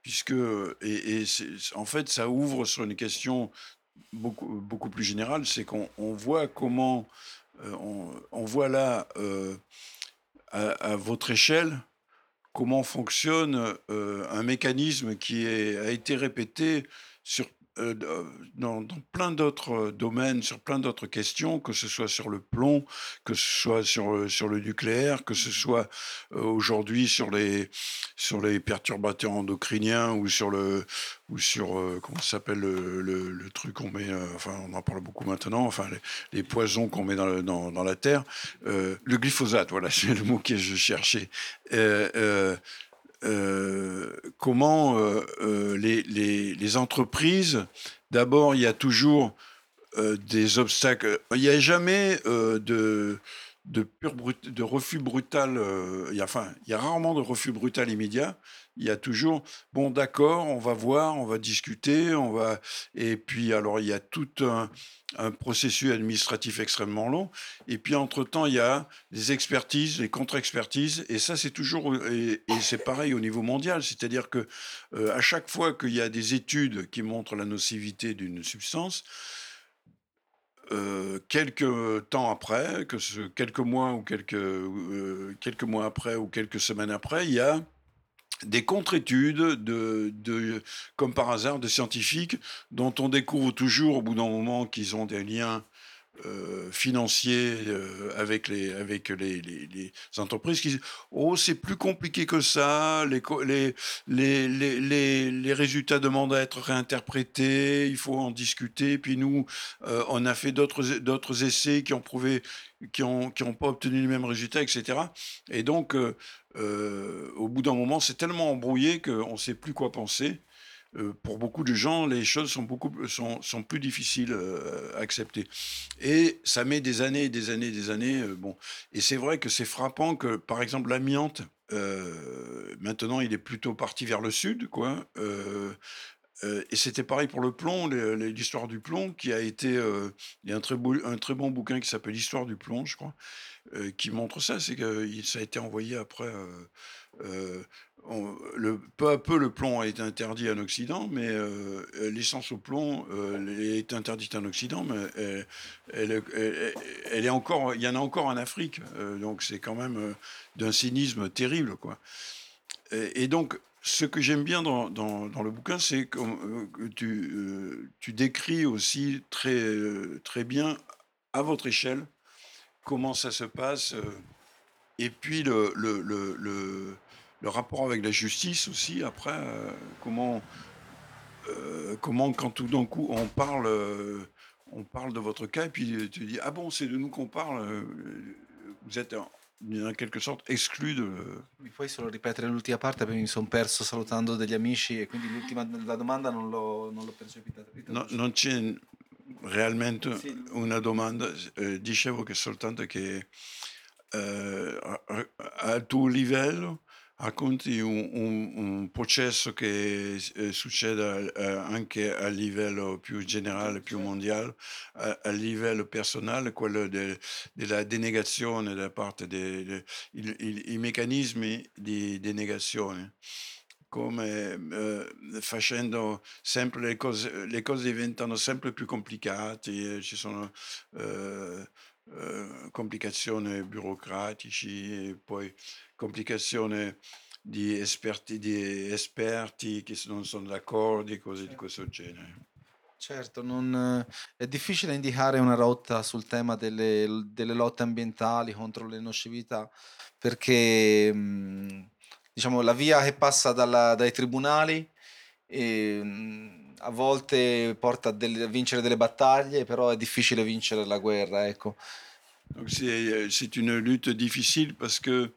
S4: puisque et en fait ça ouvre sur une question beaucoup, beaucoup plus général, c'est qu'on voit comment, euh, on, voit là, euh, à, votre échelle, comment fonctionne euh, un mécanisme qui a été répété sur euh, dans, plein d'autres domaines, sur plein d'autres questions, que ce soit sur le plomb, que ce soit sur, euh, sur le nucléaire, que ce soit euh, aujourd'hui sur les, sur les perturbateurs endocriniens ou sur le ou sur comment s'appelle le, truc qu'on met, enfin on en parle beaucoup maintenant, enfin les, poisons qu'on met dans, dans, la terre, le glyphosate, voilà c'est le mot que je cherchais. Euh, comment euh, euh, les, les, entreprises, d'abord, il y a toujours des obstacles. Il n'y a jamais de, de, refus brutal. euh, y a, enfin, il y a rarement de refus brutal immédiat. Il y a toujours, bon, d'accord, on va voir, on va discuter, on va. Et puis, alors, il y a tout un, processus administratif extrêmement long. Et puis, entre-temps, il y a des expertises, les contre-expertises. Et ça, c'est toujours. Et, et c'est pareil au niveau mondial. C'est-à-dire que euh, à chaque fois qu'il y a des études qui montrent la nocivité d'une substance, euh, quelques temps après, que quelques mois ou quelques, euh, quelques mois après ou quelques semaines après, il y a des contre-études, de, de, comme par hasard, de scientifiques dont on découvre toujours au bout d'un moment qu'ils ont des liens euh, financiers euh, avec les avec les, entreprises qui disent oh c'est plus compliqué que ça les les les, les, résultats demandent à être réinterprétés il faut en discuter. Puis nous euh, on a fait d'autres d'autres essais qui ont prouvé qui ont qui pas obtenu les mêmes résultats etc et donc au bout d'un moment c'est tellement embrouillé qu'on sait plus quoi penser euh, pour beaucoup de gens, les choses sont beaucoup sont, sont plus difficiles euh, à accepter. Et ça met des années, des années, des années. euh, bon, et c'est vrai que c'est frappant que, par exemple, l'amiante, maintenant, il est plutôt parti vers le sud, quoi. Et c'était pareil pour le plomb, l'histoire du plomb, qui a été. il y a un très, bon bouquin qui s'appelle L'histoire du plomb, je crois, qui montre ça. C'est que ça a été envoyé après. peu à peu, le plomb a été interdit en Occident, mais l'essence au plomb est interdite en Occident, mais elle, est encore, il y en a encore en Afrique, donc c'est quand même d'un cynisme terrible, quoi. Et donc, ce que j'aime bien dans, le bouquin, c'est que euh, euh, tu décris aussi très, euh, très bien, à votre échelle, comment ça se passe, et puis le, rapport avec la justice aussi, après, comment, comment quand tout d'un coup on parle, on parle de votre cas, et puis tu dis, ah bon, c'est de nous qu'on parle, vous êtes in quelque sorte exclu de...
S5: Mi puoi solo ripetere l'ultima parte perché mi sono perso salutando degli amici e quindi l'ultima la domanda non l'ho, non l'ho percepita.
S4: No, non c'è realmente
S5: Sì.
S4: una domanda, eh, dicevo che soltanto che eh, al tuo livello racconti un, un- un processo che eh, succede eh, anche a livello più generale, più mondiale, a, a livello personale, quello de- della denegazione da parte dei meccanismi di denegazione come eh, facendo sempre le cose, le cose diventano sempre più complicate, eh, ci sono eh, eh, complicazioni burocratici, e poi complicazioni di esperti, di esperti che non sono d'accordo, e cose di questo genere.
S5: Certo, non, è difficile indicare una rotta sul tema delle, delle lotte ambientali contro le nocività perché mh, diciamo, la via che passa dalla- dai tribunali e, mh, a volte porta a, delle- a vincere delle battaglie, però è difficile vincere la guerra, ecco.
S4: Donc c'est une lutte difficile parce que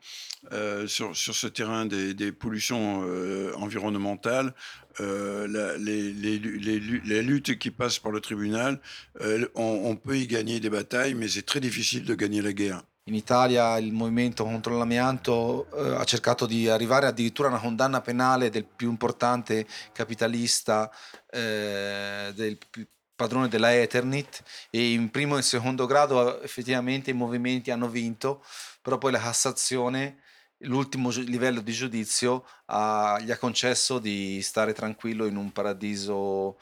S4: euh, sur, sur ce terrain des, des pollutions euh, environnementales, euh, les, les les les luttes qui passent par le tribunal, euh, on, on peut y gagner des batailles, mais c'est très difficile de gagner la guerre.
S5: In Italia il movimento contro l'amianto eh, ha cercato di arrivare addirittura a una condanna penale del più importante capitalista, eh, del più- padrone della Eternit e in primo e secondo grado effettivamente i movimenti hanno vinto, però poi la Cassazione, l'ultimo livello di giudizio, ha- gli ha concesso di stare tranquillo in un paradiso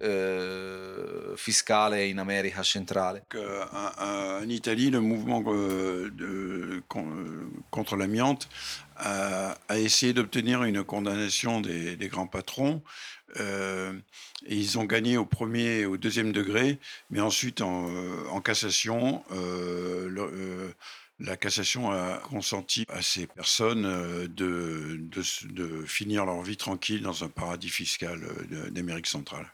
S5: eh, fiscale in America centrale.
S4: Euh, en- en Italie, le mouvement euh, de- con- euh, contre l'amiante a, a essayé d'obtenir une condamnation des, des grands. Euh, ils ont gagné au premier et au deuxième degré, mais ensuite en, euh, cassation, euh, la cassation a consenti à ces personnes de, finir leur vie tranquille dans un paradis fiscal d'Amérique centrale.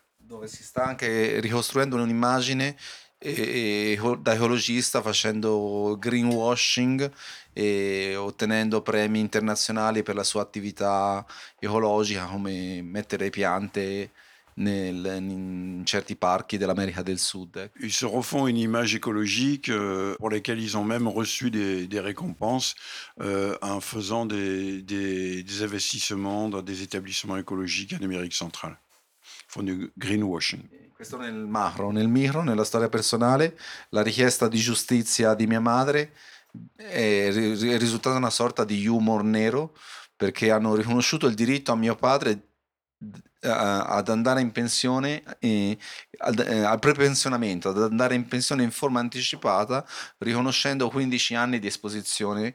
S5: E- e- da ecologista facendo greenwashing e ottenendo premi internazionali per la sua attività ecologica come mettere piante nel- in certi parchi dell'America del Sud.
S4: Ils se refont une image écologique euh, pour laquelle ils ont même reçu des, des récompenses euh, en faisant des, des- des investissements dans des établissements écologiques en Amérique centrale. Ils font du greenwashing.
S5: Questo nel macro, nel micro, nella storia personale, la richiesta di giustizia di mia madre è, ri- è risultata una sorta di humor nero perché hanno riconosciuto il diritto a mio padre ad andare in pensione, al, eh, al prepensionamento, ad andare in pensione in forma anticipata, riconoscendo 15 anni di esposizione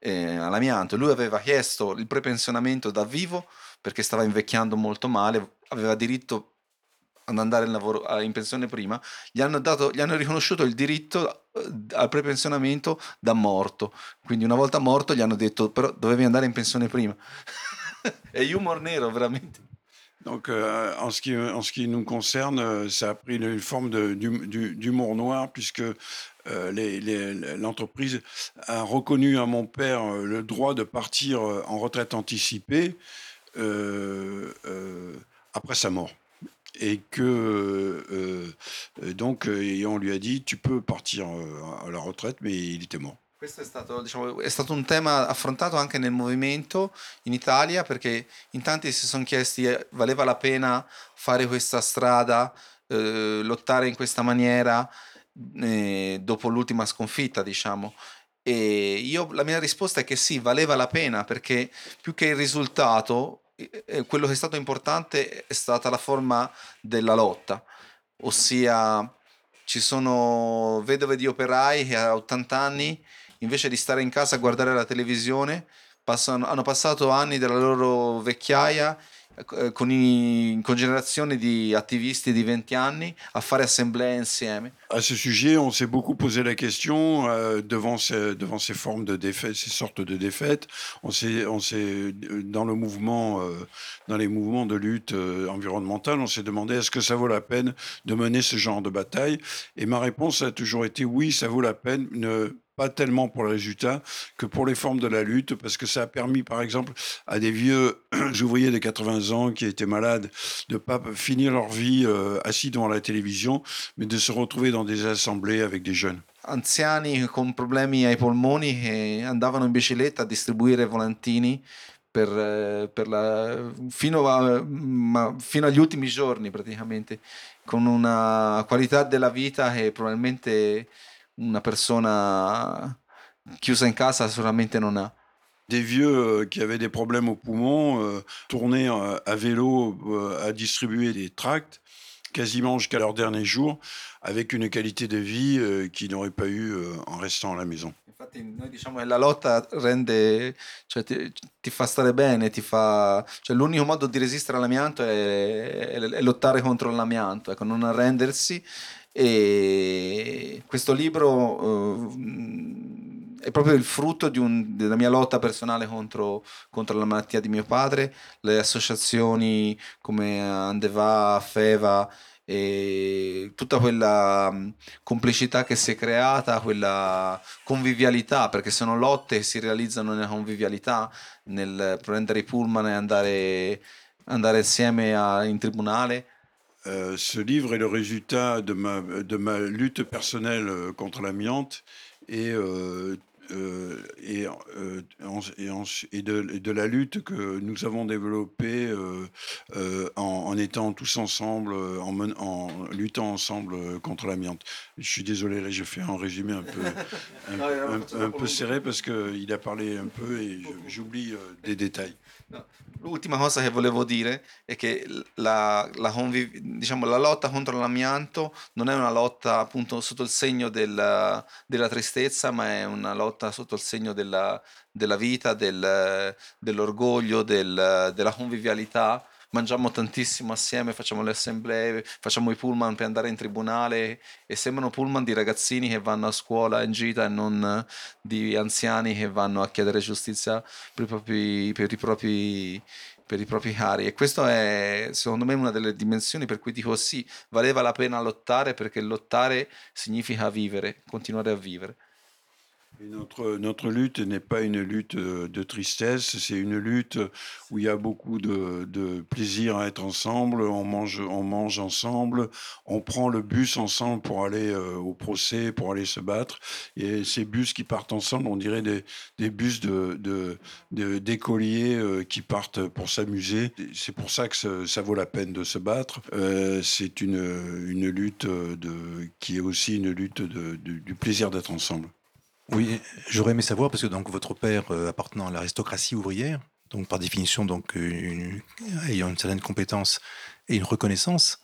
S5: eh, all'amianto. Lui aveva chiesto il prepensionamento da vivo perché stava invecchiando molto male, aveva diritto ad andare in, lavoro, in pensione prima, gli hanno, dato, gli hanno riconosciuto il diritto eh, al prepensionamento da morto. Quindi una volta morto gli hanno detto però dovevi andare in pensione prima. È humor nero veramente.
S4: Donc, euh, en, ce qui, en ce qui nous concerne, euh, ça a pris une forme d'humour noir, puisque euh, l'entreprise a reconnu à mon père euh, le droit de partir euh, en retraite anticipée euh, après sa mort. Et que euh, euh, donc, euh, et on lui a dit, tu peux partir euh, à la retraite, mais il était mort.
S5: Questo è stato, diciamo, è stato un tema affrontato anche nel movimento in Italia perché in tanti si sono chiesti eh, valeva la pena fare questa strada, eh, lottare in questa maniera eh, dopo l'ultima sconfitta, diciamo. E io la mia risposta è che sì, valeva la pena perché più che il risultato, quello che è stato importante è stata la forma della lotta, ossia ci sono vedove di operai che a 80 anni invece di stare in casa a guardare la televisione, passano- hanno passato anni della loro vecchiaia con, i- con generazioni di attivisti di 20 anni a fare assemblee insieme.
S4: À ce sujet, on s'est beaucoup posé la question euh, devant, ces, formes de défaites, ces sortes de défaites. On s'est, s'est dans le mouvement, euh, dans les mouvements de lutte euh, environnementale, on s'est demandé est-ce que ça vaut la peine de mener ce genre de bataille. Et ma réponse a toujours été oui, ça vaut la peine. Ne, pas tellement pour le résultat que pour les formes de la lutte, parce que ça a permis, par exemple, à des vieux ouvriers de 80 ans qui étaient malades de ne pas finir leur vie euh, assis devant la télévision, mais de se retrouver dans des assemblées avec des jeunes.
S5: Anziani con problemi ai polmoni che andavano in bicicletta a distribuire volantini per, eh, per la- fino, a- ma- fino agli ultimi giorni praticamente, con una qualità della vita che probabilmente una persona chiusa in casa sicuramente non ha.
S4: Des vieux euh, qui avaient des problèmes aux poumons euh, tournaient euh, à vélo euh, à distribuer des tracts quasiment jusqu'à leur dernier jour avec une qualité de vie qu'ils n'auraient pas eu en restant à la maison.
S5: Infatti noi diciamo che la lotta rende, cioè ti, ti fa stare bene, ti fa, cioè l'unico modo di resistere all'amianto è, è- è lottare contro l'amianto, ecco, non arrendersi e questo libro eh, è proprio il frutto un- della mia lotta personale contro, contro la malattia di mio padre, le associazioni come Andeva, Feva e tutta quella mh, complicità che si è creata, quella convivialità, perché sono lotte che si realizzano nella convivialità, nel prendere i pullman e andare, andare insieme a- in tribunale.
S4: Euh, ce livre est le résultat de ma, de ma lutte personnelle euh, contre l'amiante et, euh, euh, et, euh, en- et, en- et de, la lutte que nous avons développée euh, en, en étant tous ensemble, en, luttant ensemble contre l'amiante. Je suis désolé, là, je fais un résumé un peu, un, un- un peu serré parce qu'il a parlé un peu et j'oublie des détails.
S5: L'ultima cosa che volevo dire è che la, la conviv- diciamo, la lotta contro l'amianto non è una lotta appunto sotto il segno del- della tristezza, ma è una lotta sotto il segno della, della vita, del- dell'orgoglio, del- della convivialità. Mangiamo tantissimo assieme, facciamo le assemblee, facciamo i pullman per andare in tribunale e sembrano pullman di ragazzini che vanno a scuola in gita e non di anziani che vanno a chiedere giustizia per i propri, per i propri, per i propri cari. E questo è secondo me una delle dimensioni per cui dico sì, valeva la pena lottare perché lottare significa vivere, continuare a vivere.
S4: Notre, notre lutte n'est pas une lutte euh, de tristesse, c'est une lutte où il y a beaucoup de, de, plaisir à être ensemble, on mange, on mange ensemble, on prend le bus ensemble pour aller euh, au procès, pour aller se battre. Et ces bus qui partent ensemble, on dirait des, des bus d'écoliers de, de, euh, qui partent pour s'amuser. C'est pour ça que ça, vaut la peine de se battre. C'est une, une lutte de, qui est aussi une lutte du plaisir d'être ensemble.
S7: Oui, j'aurais aimé savoir, parce que donc votre père euh, appartenant à l'aristocratie ouvrière, donc par définition donc une, ayant une certaine compétence et une reconnaissance,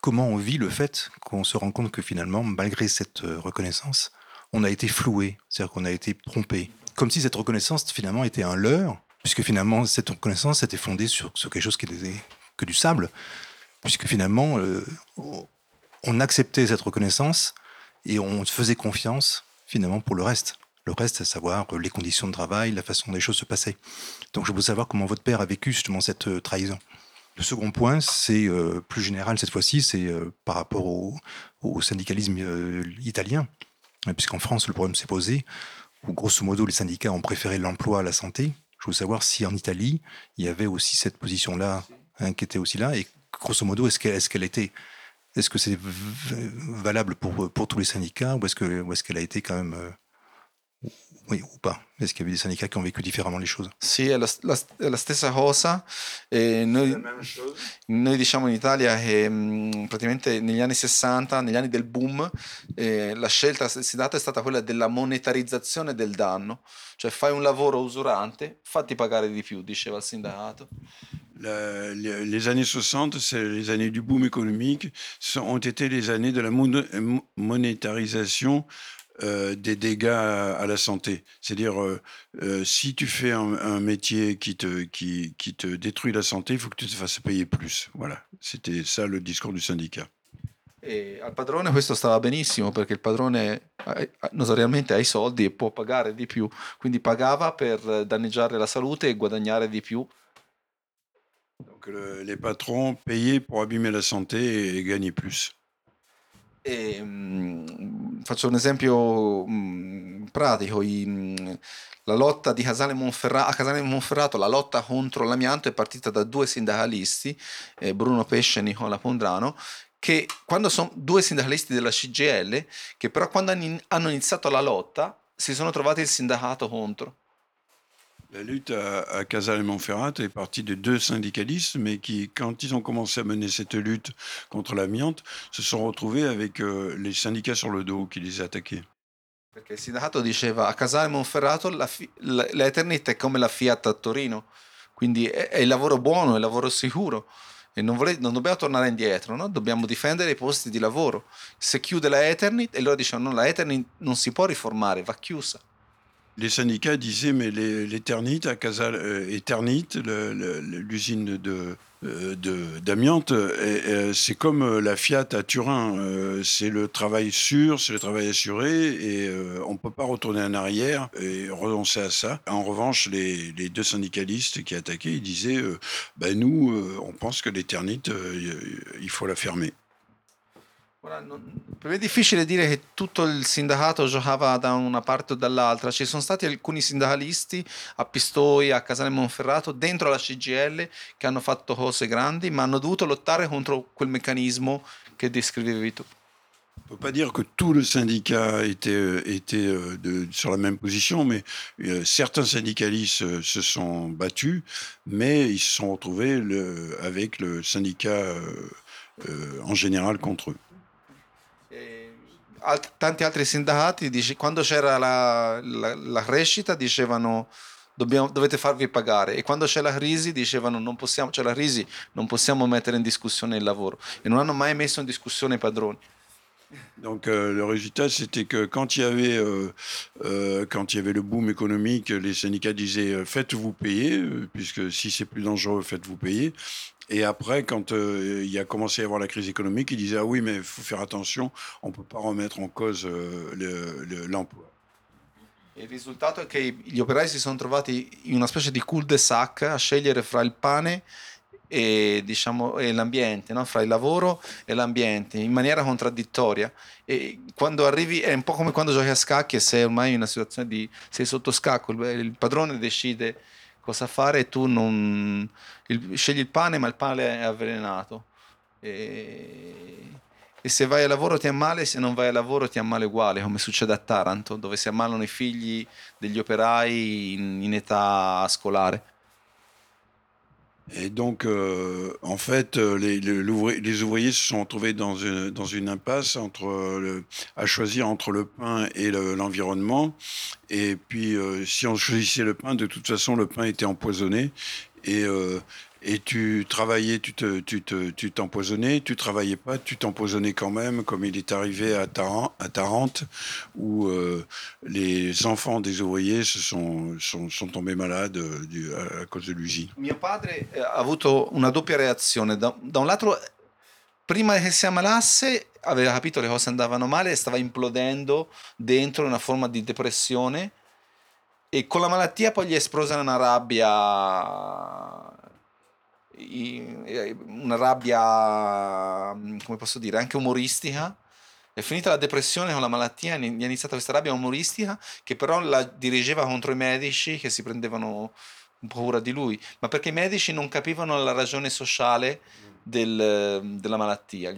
S7: comment on vit le fait qu'on se rend compte que finalement, malgré cette euh, reconnaissance, on a été floué, c'est-à-dire qu'on a été trompé, comme si cette reconnaissance finalement était un leurre, puisque finalement cette reconnaissance était fondée sur, sur quelque chose qui n'était que du sable, puisque finalement euh, on acceptait cette reconnaissance et on faisait confiance finalement pour le reste. Le reste, à savoir euh, les conditions de travail, la façon dont les choses se passaient. Donc je veux savoir comment votre père a vécu justement cette euh, trahison. Le second point, c'est euh, plus général cette fois-ci, c'est par rapport au, syndicalisme italien, puisqu'en France, le problème s'est posé, où grosso modo, les syndicats ont préféré l'emploi à la santé. Je veux savoir si en Italie, il y avait aussi cette position-là, hein, qui était aussi là, et grosso modo, est-ce qu'elle est, qu était est-ce que c'est valable pour, pour tous les syndicats ou est-ce qu'elle est qu a été quand même... Euh, oui ou pas Est-ce qu'il y avait des syndicats qui ont vécu différemment les choses
S5: Sì, è la, la, è la stessa cosa. E noi, noi, diciamo in Italia che mh, praticamente negli anni 60, negli anni del boom, eh, la scelta si data è stata quella della monetarizzazione del danno. Cioè fai un lavoro usurante, fatti pagare di più, diceva il sindacato.
S4: La, les, années 60, c'est les années du boom économique, ont été les années de la monétarisation euh, des dégâts à, la santé. C'est-à-dire, euh, euh, si tu fais un, métier qui te, qui te détruit la santé, il faut que tu te fasses payer plus. Voilà, c'était ça le discours du syndicat.
S5: E al padrone questo stava benissimo perché il padrone notoriamente ha i soldi e può pagare di più, quindi pagava per danneggiare la salute e guadagnare di più.
S4: Donc le, les patrons payaient pour abîmer la santé et gagner plus.
S5: E, mh, faccio un esempio mh, pratico. I, mh, la lotta di Casale Monferrato, a Casale Monferrato, la lotta contro l'amianto è partita da due sindacalisti, eh, Bruno Pesce e Nicola Pondrano, che quando sono due sindacalisti della CGL, che però quando hanno iniziato la lotta si sono trovati il sindacato contro.
S4: La lutte à, à Casal et Montferrat est partie de deux syndicalistes, mais qui, quand ils ont commencé à mener cette lutte contre l'amiante, se sont retrouvés avec euh, les syndicats sur le dos qui les attaquaient.
S5: Perché il sindacato diceva a Casale Monferrato la, la, la Eternit è come la Fiat a Torino, quindi è, è il lavoro buono, è il lavoro sicuro e non, vole, non dobbiamo tornare indietro, no? dobbiamo difendere i posti di lavoro. Se chiude la Eternit, e loro dicevano no, la Eternit non si può riformare, va chiusa.
S4: Les syndicats disaient mais l'Eternit à Casal, euh, l'usine de d'amiante, c'est comme la Fiat à Turin, euh, c'est le travail sûr, c'est le travail assuré, et euh, on ne peut pas retourner en arrière et renoncer à ça. En revanche, les, deux syndicalistes qui attaquaient, ils disaient, euh, bah, nous, euh, on pense que l'Eternit, il faut la fermer.
S5: Per me è difficile dire che tutto il sindacato giocava da una parte o dall'altra. Ci sono stati alcuni sindacalisti a Pistoia, a Casale Monferrato, dentro la CGL, che hanno fatto cose grandi, ma hanno dovuto lottare contro quel meccanismo che descrivevi tu.
S4: On ne peut pas dire que tout le syndicat était, était de, sur la même position, mais euh, certains syndicalistes euh, se sont battus, mais ils se sont retrouvés le, avec le syndicat euh, en général contre eux.
S5: Alt- tanti altri sindacati, dice, quando c'era la, la, la crescita, dicevano dobbiamo, dovete farvi pagare e quando c'è la crisi dicevano non possiamo, c'è la crisi, non possiamo mettere in discussione il lavoro e non hanno mai messo in discussione i padroni.
S4: Donc euh, le résultat, c'était que quand il y avait euh, euh, quand il y avait le boom économique, les syndicats disaient euh, faites-vous payer, euh, puisque si c'est plus dangereux, faites-vous payer. Et après, quand euh, il a commencé à y avoir la crise économique, ils disaient ah oui, mais il faut faire attention, on ne peut pas remettre en cause l'emploi.
S5: Le, il risultato è che gli operai si sono trovati in una specie di cul-de-sac a scegliere fra il pane e, diciamo, e l'ambiente, no? fra il lavoro e l'ambiente, in maniera contraddittoria. E quando arrivi è un po' come quando giochi a scacchi e sei ormai in una situazione di... sei sotto scacco, il padrone decide cosa fare tu non... Il, scegli il pane ma il pane è avvelenato. E, e se vai al lavoro ti ammale, se non vai al lavoro ti ammale uguale, come succede a Taranto, dove si ammalano i figli degli operai in, in età scolare.
S4: Et donc, euh, en fait, euh, les, ouvriers se sont retrouvés dans une, dans une impasse entre le, à choisir entre le pain et l'environnement. et puis, euh, si on choisissait le pain, de toute façon, le pain était empoisonné. Et euh, et tu travaillais, tu te, tu te, tu t'empoisonnais, tu travaillais pas, tu t'empoisonnais quand même, comme il est arrivé à, Tarente, à Tarente où euh, les enfants des ouvriers se sont, sont, sont tombés malades euh, du, à, à, cause de l'usine.
S5: Mio padre eh, ha avuto una doppia reazione. Da, da un lato, prima che si ammalasse, aveva capito le cose andavano male e stava implodendo dentro una forma di depressione e con la malattia poi gli è esplosa una rabbia una rabbia, mm, come posso dire, anche umoristica. È finita la depressione con la malattia, è iniziata questa rabbia umoristica che però la dirigeva contro i medici che si prendevano un po' cura di lui, ma perché i medici non capivano la ragione sociale del, della malattia.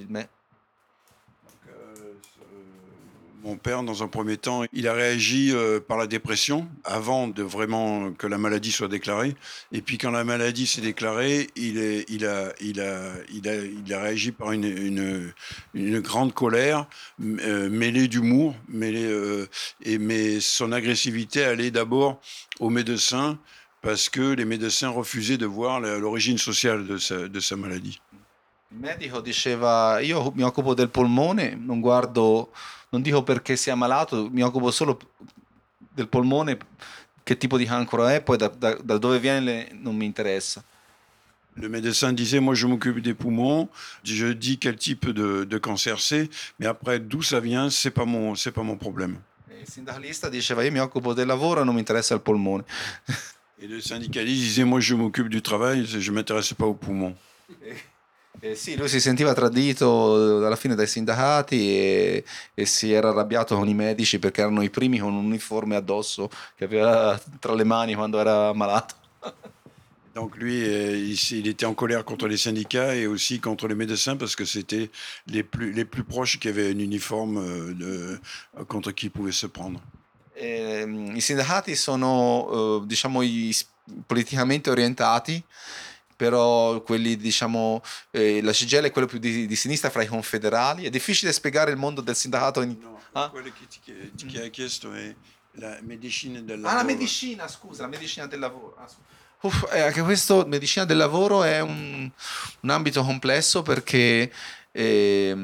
S4: Mon père, dans un premier temps, il a réagi euh, par la dépression avant de vraiment que la maladie soit déclarée. Et puis quand la maladie s'est déclarée, il, a, réagi par une grande colère euh, mêlée d'humour. Mêlée, euh, et, mais son agressivité allait d'abord aux médecins parce que les médecins refusaient de voir l'origine sociale de sa, de sa maladie.
S5: Il medico diceva io mi occupo del polmone, non guardo non dico perché sia malato, mi occupo solo del polmone, che tipo di cancro è, poi da, da, da dove viene non mi interessa.
S4: Le médecin disait, moi je m'occupe des poumons, je dis quel type de, de cancer c'est, mais après d'où ça vient, c'est pas mon, c'est pas mon problème.
S5: Il sindacalista diceva, io mi occupo del lavoro, non mi interessa il polmone.
S4: Et le syndicaliste disait, moi je m'occupe du travail, je m'intéresse pas aux poumons.
S5: Eh sì, lui si sentiva tradito alla fine dai sindacati e, e, si era arrabbiato con i medici perché erano i primi con un uniforme addosso che aveva tra le mani quando era malato.
S4: Donc lui, euh, il, il, était en colère contre les syndicats et aussi contre les médecins parce que c'était les plus, les plus proches qui avaient un uniforme euh, de, contre qui il pouvait se prendre.
S5: E, I sindacati sono, uh, diciamo, i, politicamente orientati però quelli diciamo eh, la CGL è quello più di, di, sinistra fra i confederali. È difficile spiegare il mondo del sindacato in...
S4: no, ah? quello che ti, che ti ha chiesto è la medicina del
S5: lavoro ah la medicina scusa la medicina del lavoro. Ah, Uff, eh, anche questo medicina del lavoro è un, un ambito complesso perché eh,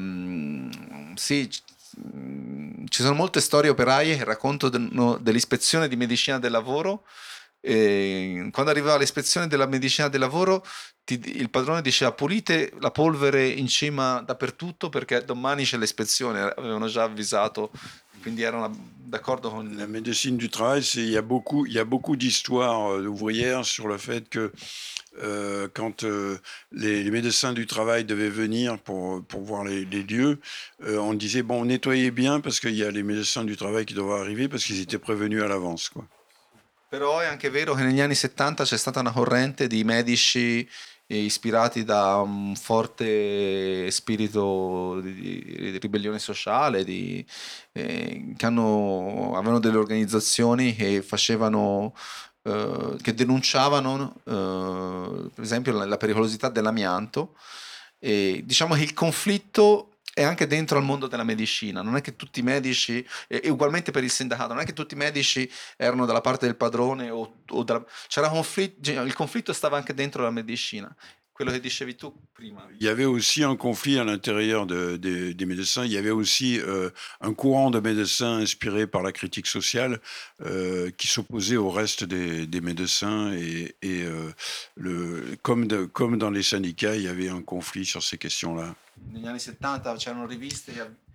S5: sì ci sono molte storie operaie che raccontano dell'ispezione di medicina del lavoro e quando arrivava l'ispezione della medicina del lavoro, ti, il padrone diceva pulite la polvere in cima dappertutto perché domani c'è l'ispezione, avevano già avvisato, quindi erano d'accordo con...
S4: La médecine du travail, il y a beaucoup, beaucoup d'histoires euh, ouvrières sur le fait que euh, quand euh, les, les, médecins du travail devaient venir pour, pour voir les, les lieux, euh, on disait, bon, nettoyez bien parce qu'il y a les médecins du travail qui doivent arriver parce qu'ils étaient prévenus à l'avance. quoi.
S5: Però è anche vero che negli anni 70 c'è stata una corrente di medici ispirati da un forte spirito di, di ribellione sociale, di, eh, che hanno, avevano delle organizzazioni che facevano, eh, che denunciavano eh, per esempio la, la pericolosità dell'amianto. E diciamo che il conflitto è anche dentro al mondo della medicina, non è che tutti i medici, e ugualmente per il sindacato, non è che tutti i medici erano dalla parte del padrone o, o dalla, c'era conflitto, il conflitto stava anche dentro la medicina. Quello che dicevi tu prima.
S4: Il y avait aussi un conflit à l'intérieur de, de, des médecins. Il y avait aussi euh, un courant de médecins inspiré par la critique sociale euh, qui s'opposait au reste des, des médecins. Et, et euh, le, comme, de, comme dans les syndicats, il y avait un conflit sur ces questions-là.
S5: Negli anni 70 c'erano riviste.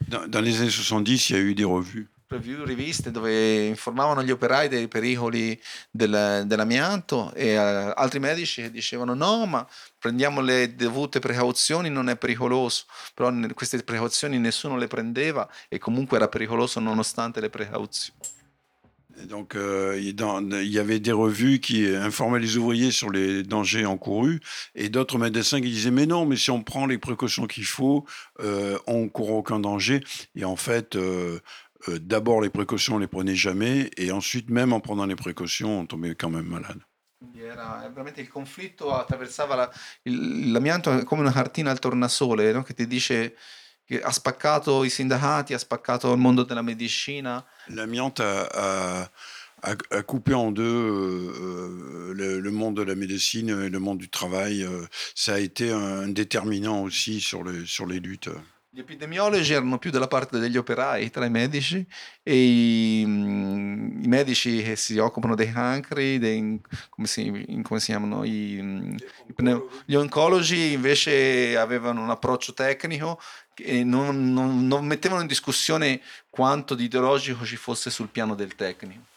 S4: Dans, dans les années 70, il y a eu des revues.
S5: Review, riviste dove informavano gli operai dei pericoli del- dell'amianto e eh, altri medici che dicevano no, ma prendiamo le dovute precauzioni, non è pericoloso, però ne- queste precauzioni nessuno le prendeva e comunque era pericoloso nonostante le precauzioni.
S4: Et donc, euh, dans- il y avait des revues qui informaient les ouvriers sur les dangers encourus et d'autres médecins qui disaient Mais non, mais si on prend les précautions qu'il faut, euh, on ne court aucun danger. Et en fait, euh, euh, d'abord, les précautions, on ne les prenait jamais. Et ensuite, même en prenant les précautions, on tombait quand même malade.
S5: Era veramente il conflitto attraversava la- il- l'amianto come una cartina al tornasole no? che ti dice che ha spaccato i sindacati, ha spaccato il mondo della medicina.
S4: L'amiante a, a- a- a coupé en deux euh, le, le monde de la médecine et le monde du travail. Euh, ça a été un déterminant aussi sur, le, sur les luttes.
S5: Gli epidemiologi erano più dalla parte degli operai tra i medici e i, mm, i medici che si occupano dei cancri, dei, come, si, come si chiamano, I, mm, i pneu- gli oncologi invece avevano un approccio tecnico e non, non- non mettevano in discussione quanto di ideologico ci fosse sul piano del tecnico.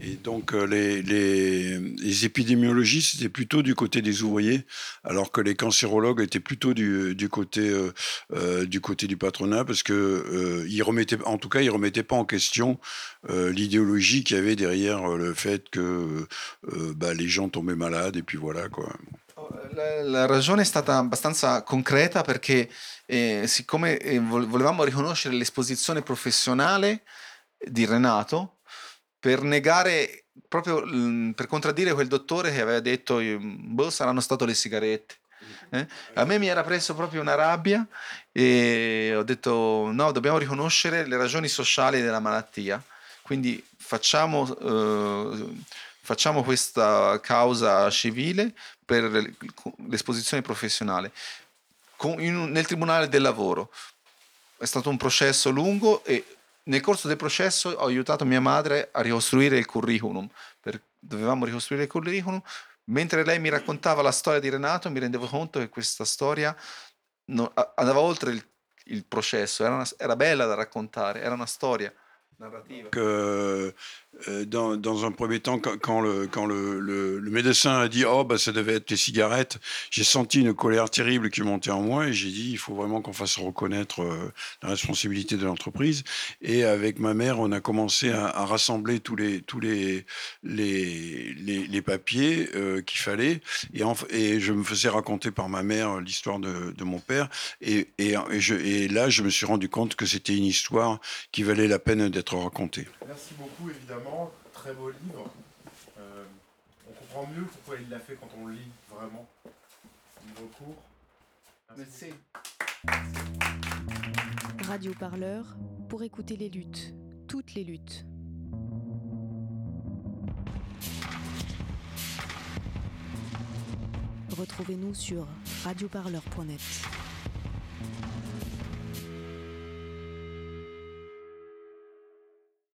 S4: Et donc euh, les, les, les épidémiologistes étaient plutôt du côté des ouvriers, alors que les cancérologues étaient plutôt du, du côté, euh, euh, du patronat, parce que ils remettaient, en tout cas, ils remettaient pas en question l'idéologie qu'il y avait derrière le fait que bah, les gens tombaient malades et puis voilà quoi.
S5: La, ragione è stata abbastanza concreta perché eh, siccome eh, vol- volevamo riconoscere l'esposizione professionale di Renato per negare proprio mm, per contraddire quel dottore che aveva detto mm, boh saranno state le sigarette eh? a me mi era preso proprio una rabbia e ho detto no dobbiamo riconoscere le ragioni sociali della malattia quindi facciamo, eh, facciamo questa causa civile per l'esposizione professionale con- in nel Tribunale del Lavoro. È stato un processo lungo e nel corso del processo ho aiutato mia madre a ricostruire il curriculum. per- dovevamo ricostruire il curriculum. Mentre lei mi raccontava la storia di Renato, mi rendevo conto che questa storia no- a- andava oltre il, il processo, era, una- era bella da raccontare, era una storia narrativa.
S4: Que, dans, dans un premier temps, quand, le, médecin a dit oh bah ça devait être les cigarettes, j'ai senti une colère terrible qui montait en moi et j'ai dit il faut vraiment qu'on fasse reconnaître euh, la responsabilité de l'entreprise. Et avec ma mère, on a commencé à, rassembler tous les papiers euh, qu'il fallait et, je me faisais raconter par ma mère l'histoire de, mon père et, et là je me suis rendu compte que c'était une histoire qui valait la peine d'être racontée.
S3: Merci beaucoup, évidemment. Très beau livre. Euh, on comprend mieux pourquoi il l'a fait quand on le lit vraiment. Livre court.
S5: Merci.
S8: Radio Parleur pour écouter les luttes, toutes les luttes. Retrouvez-nous sur radioparleur.net.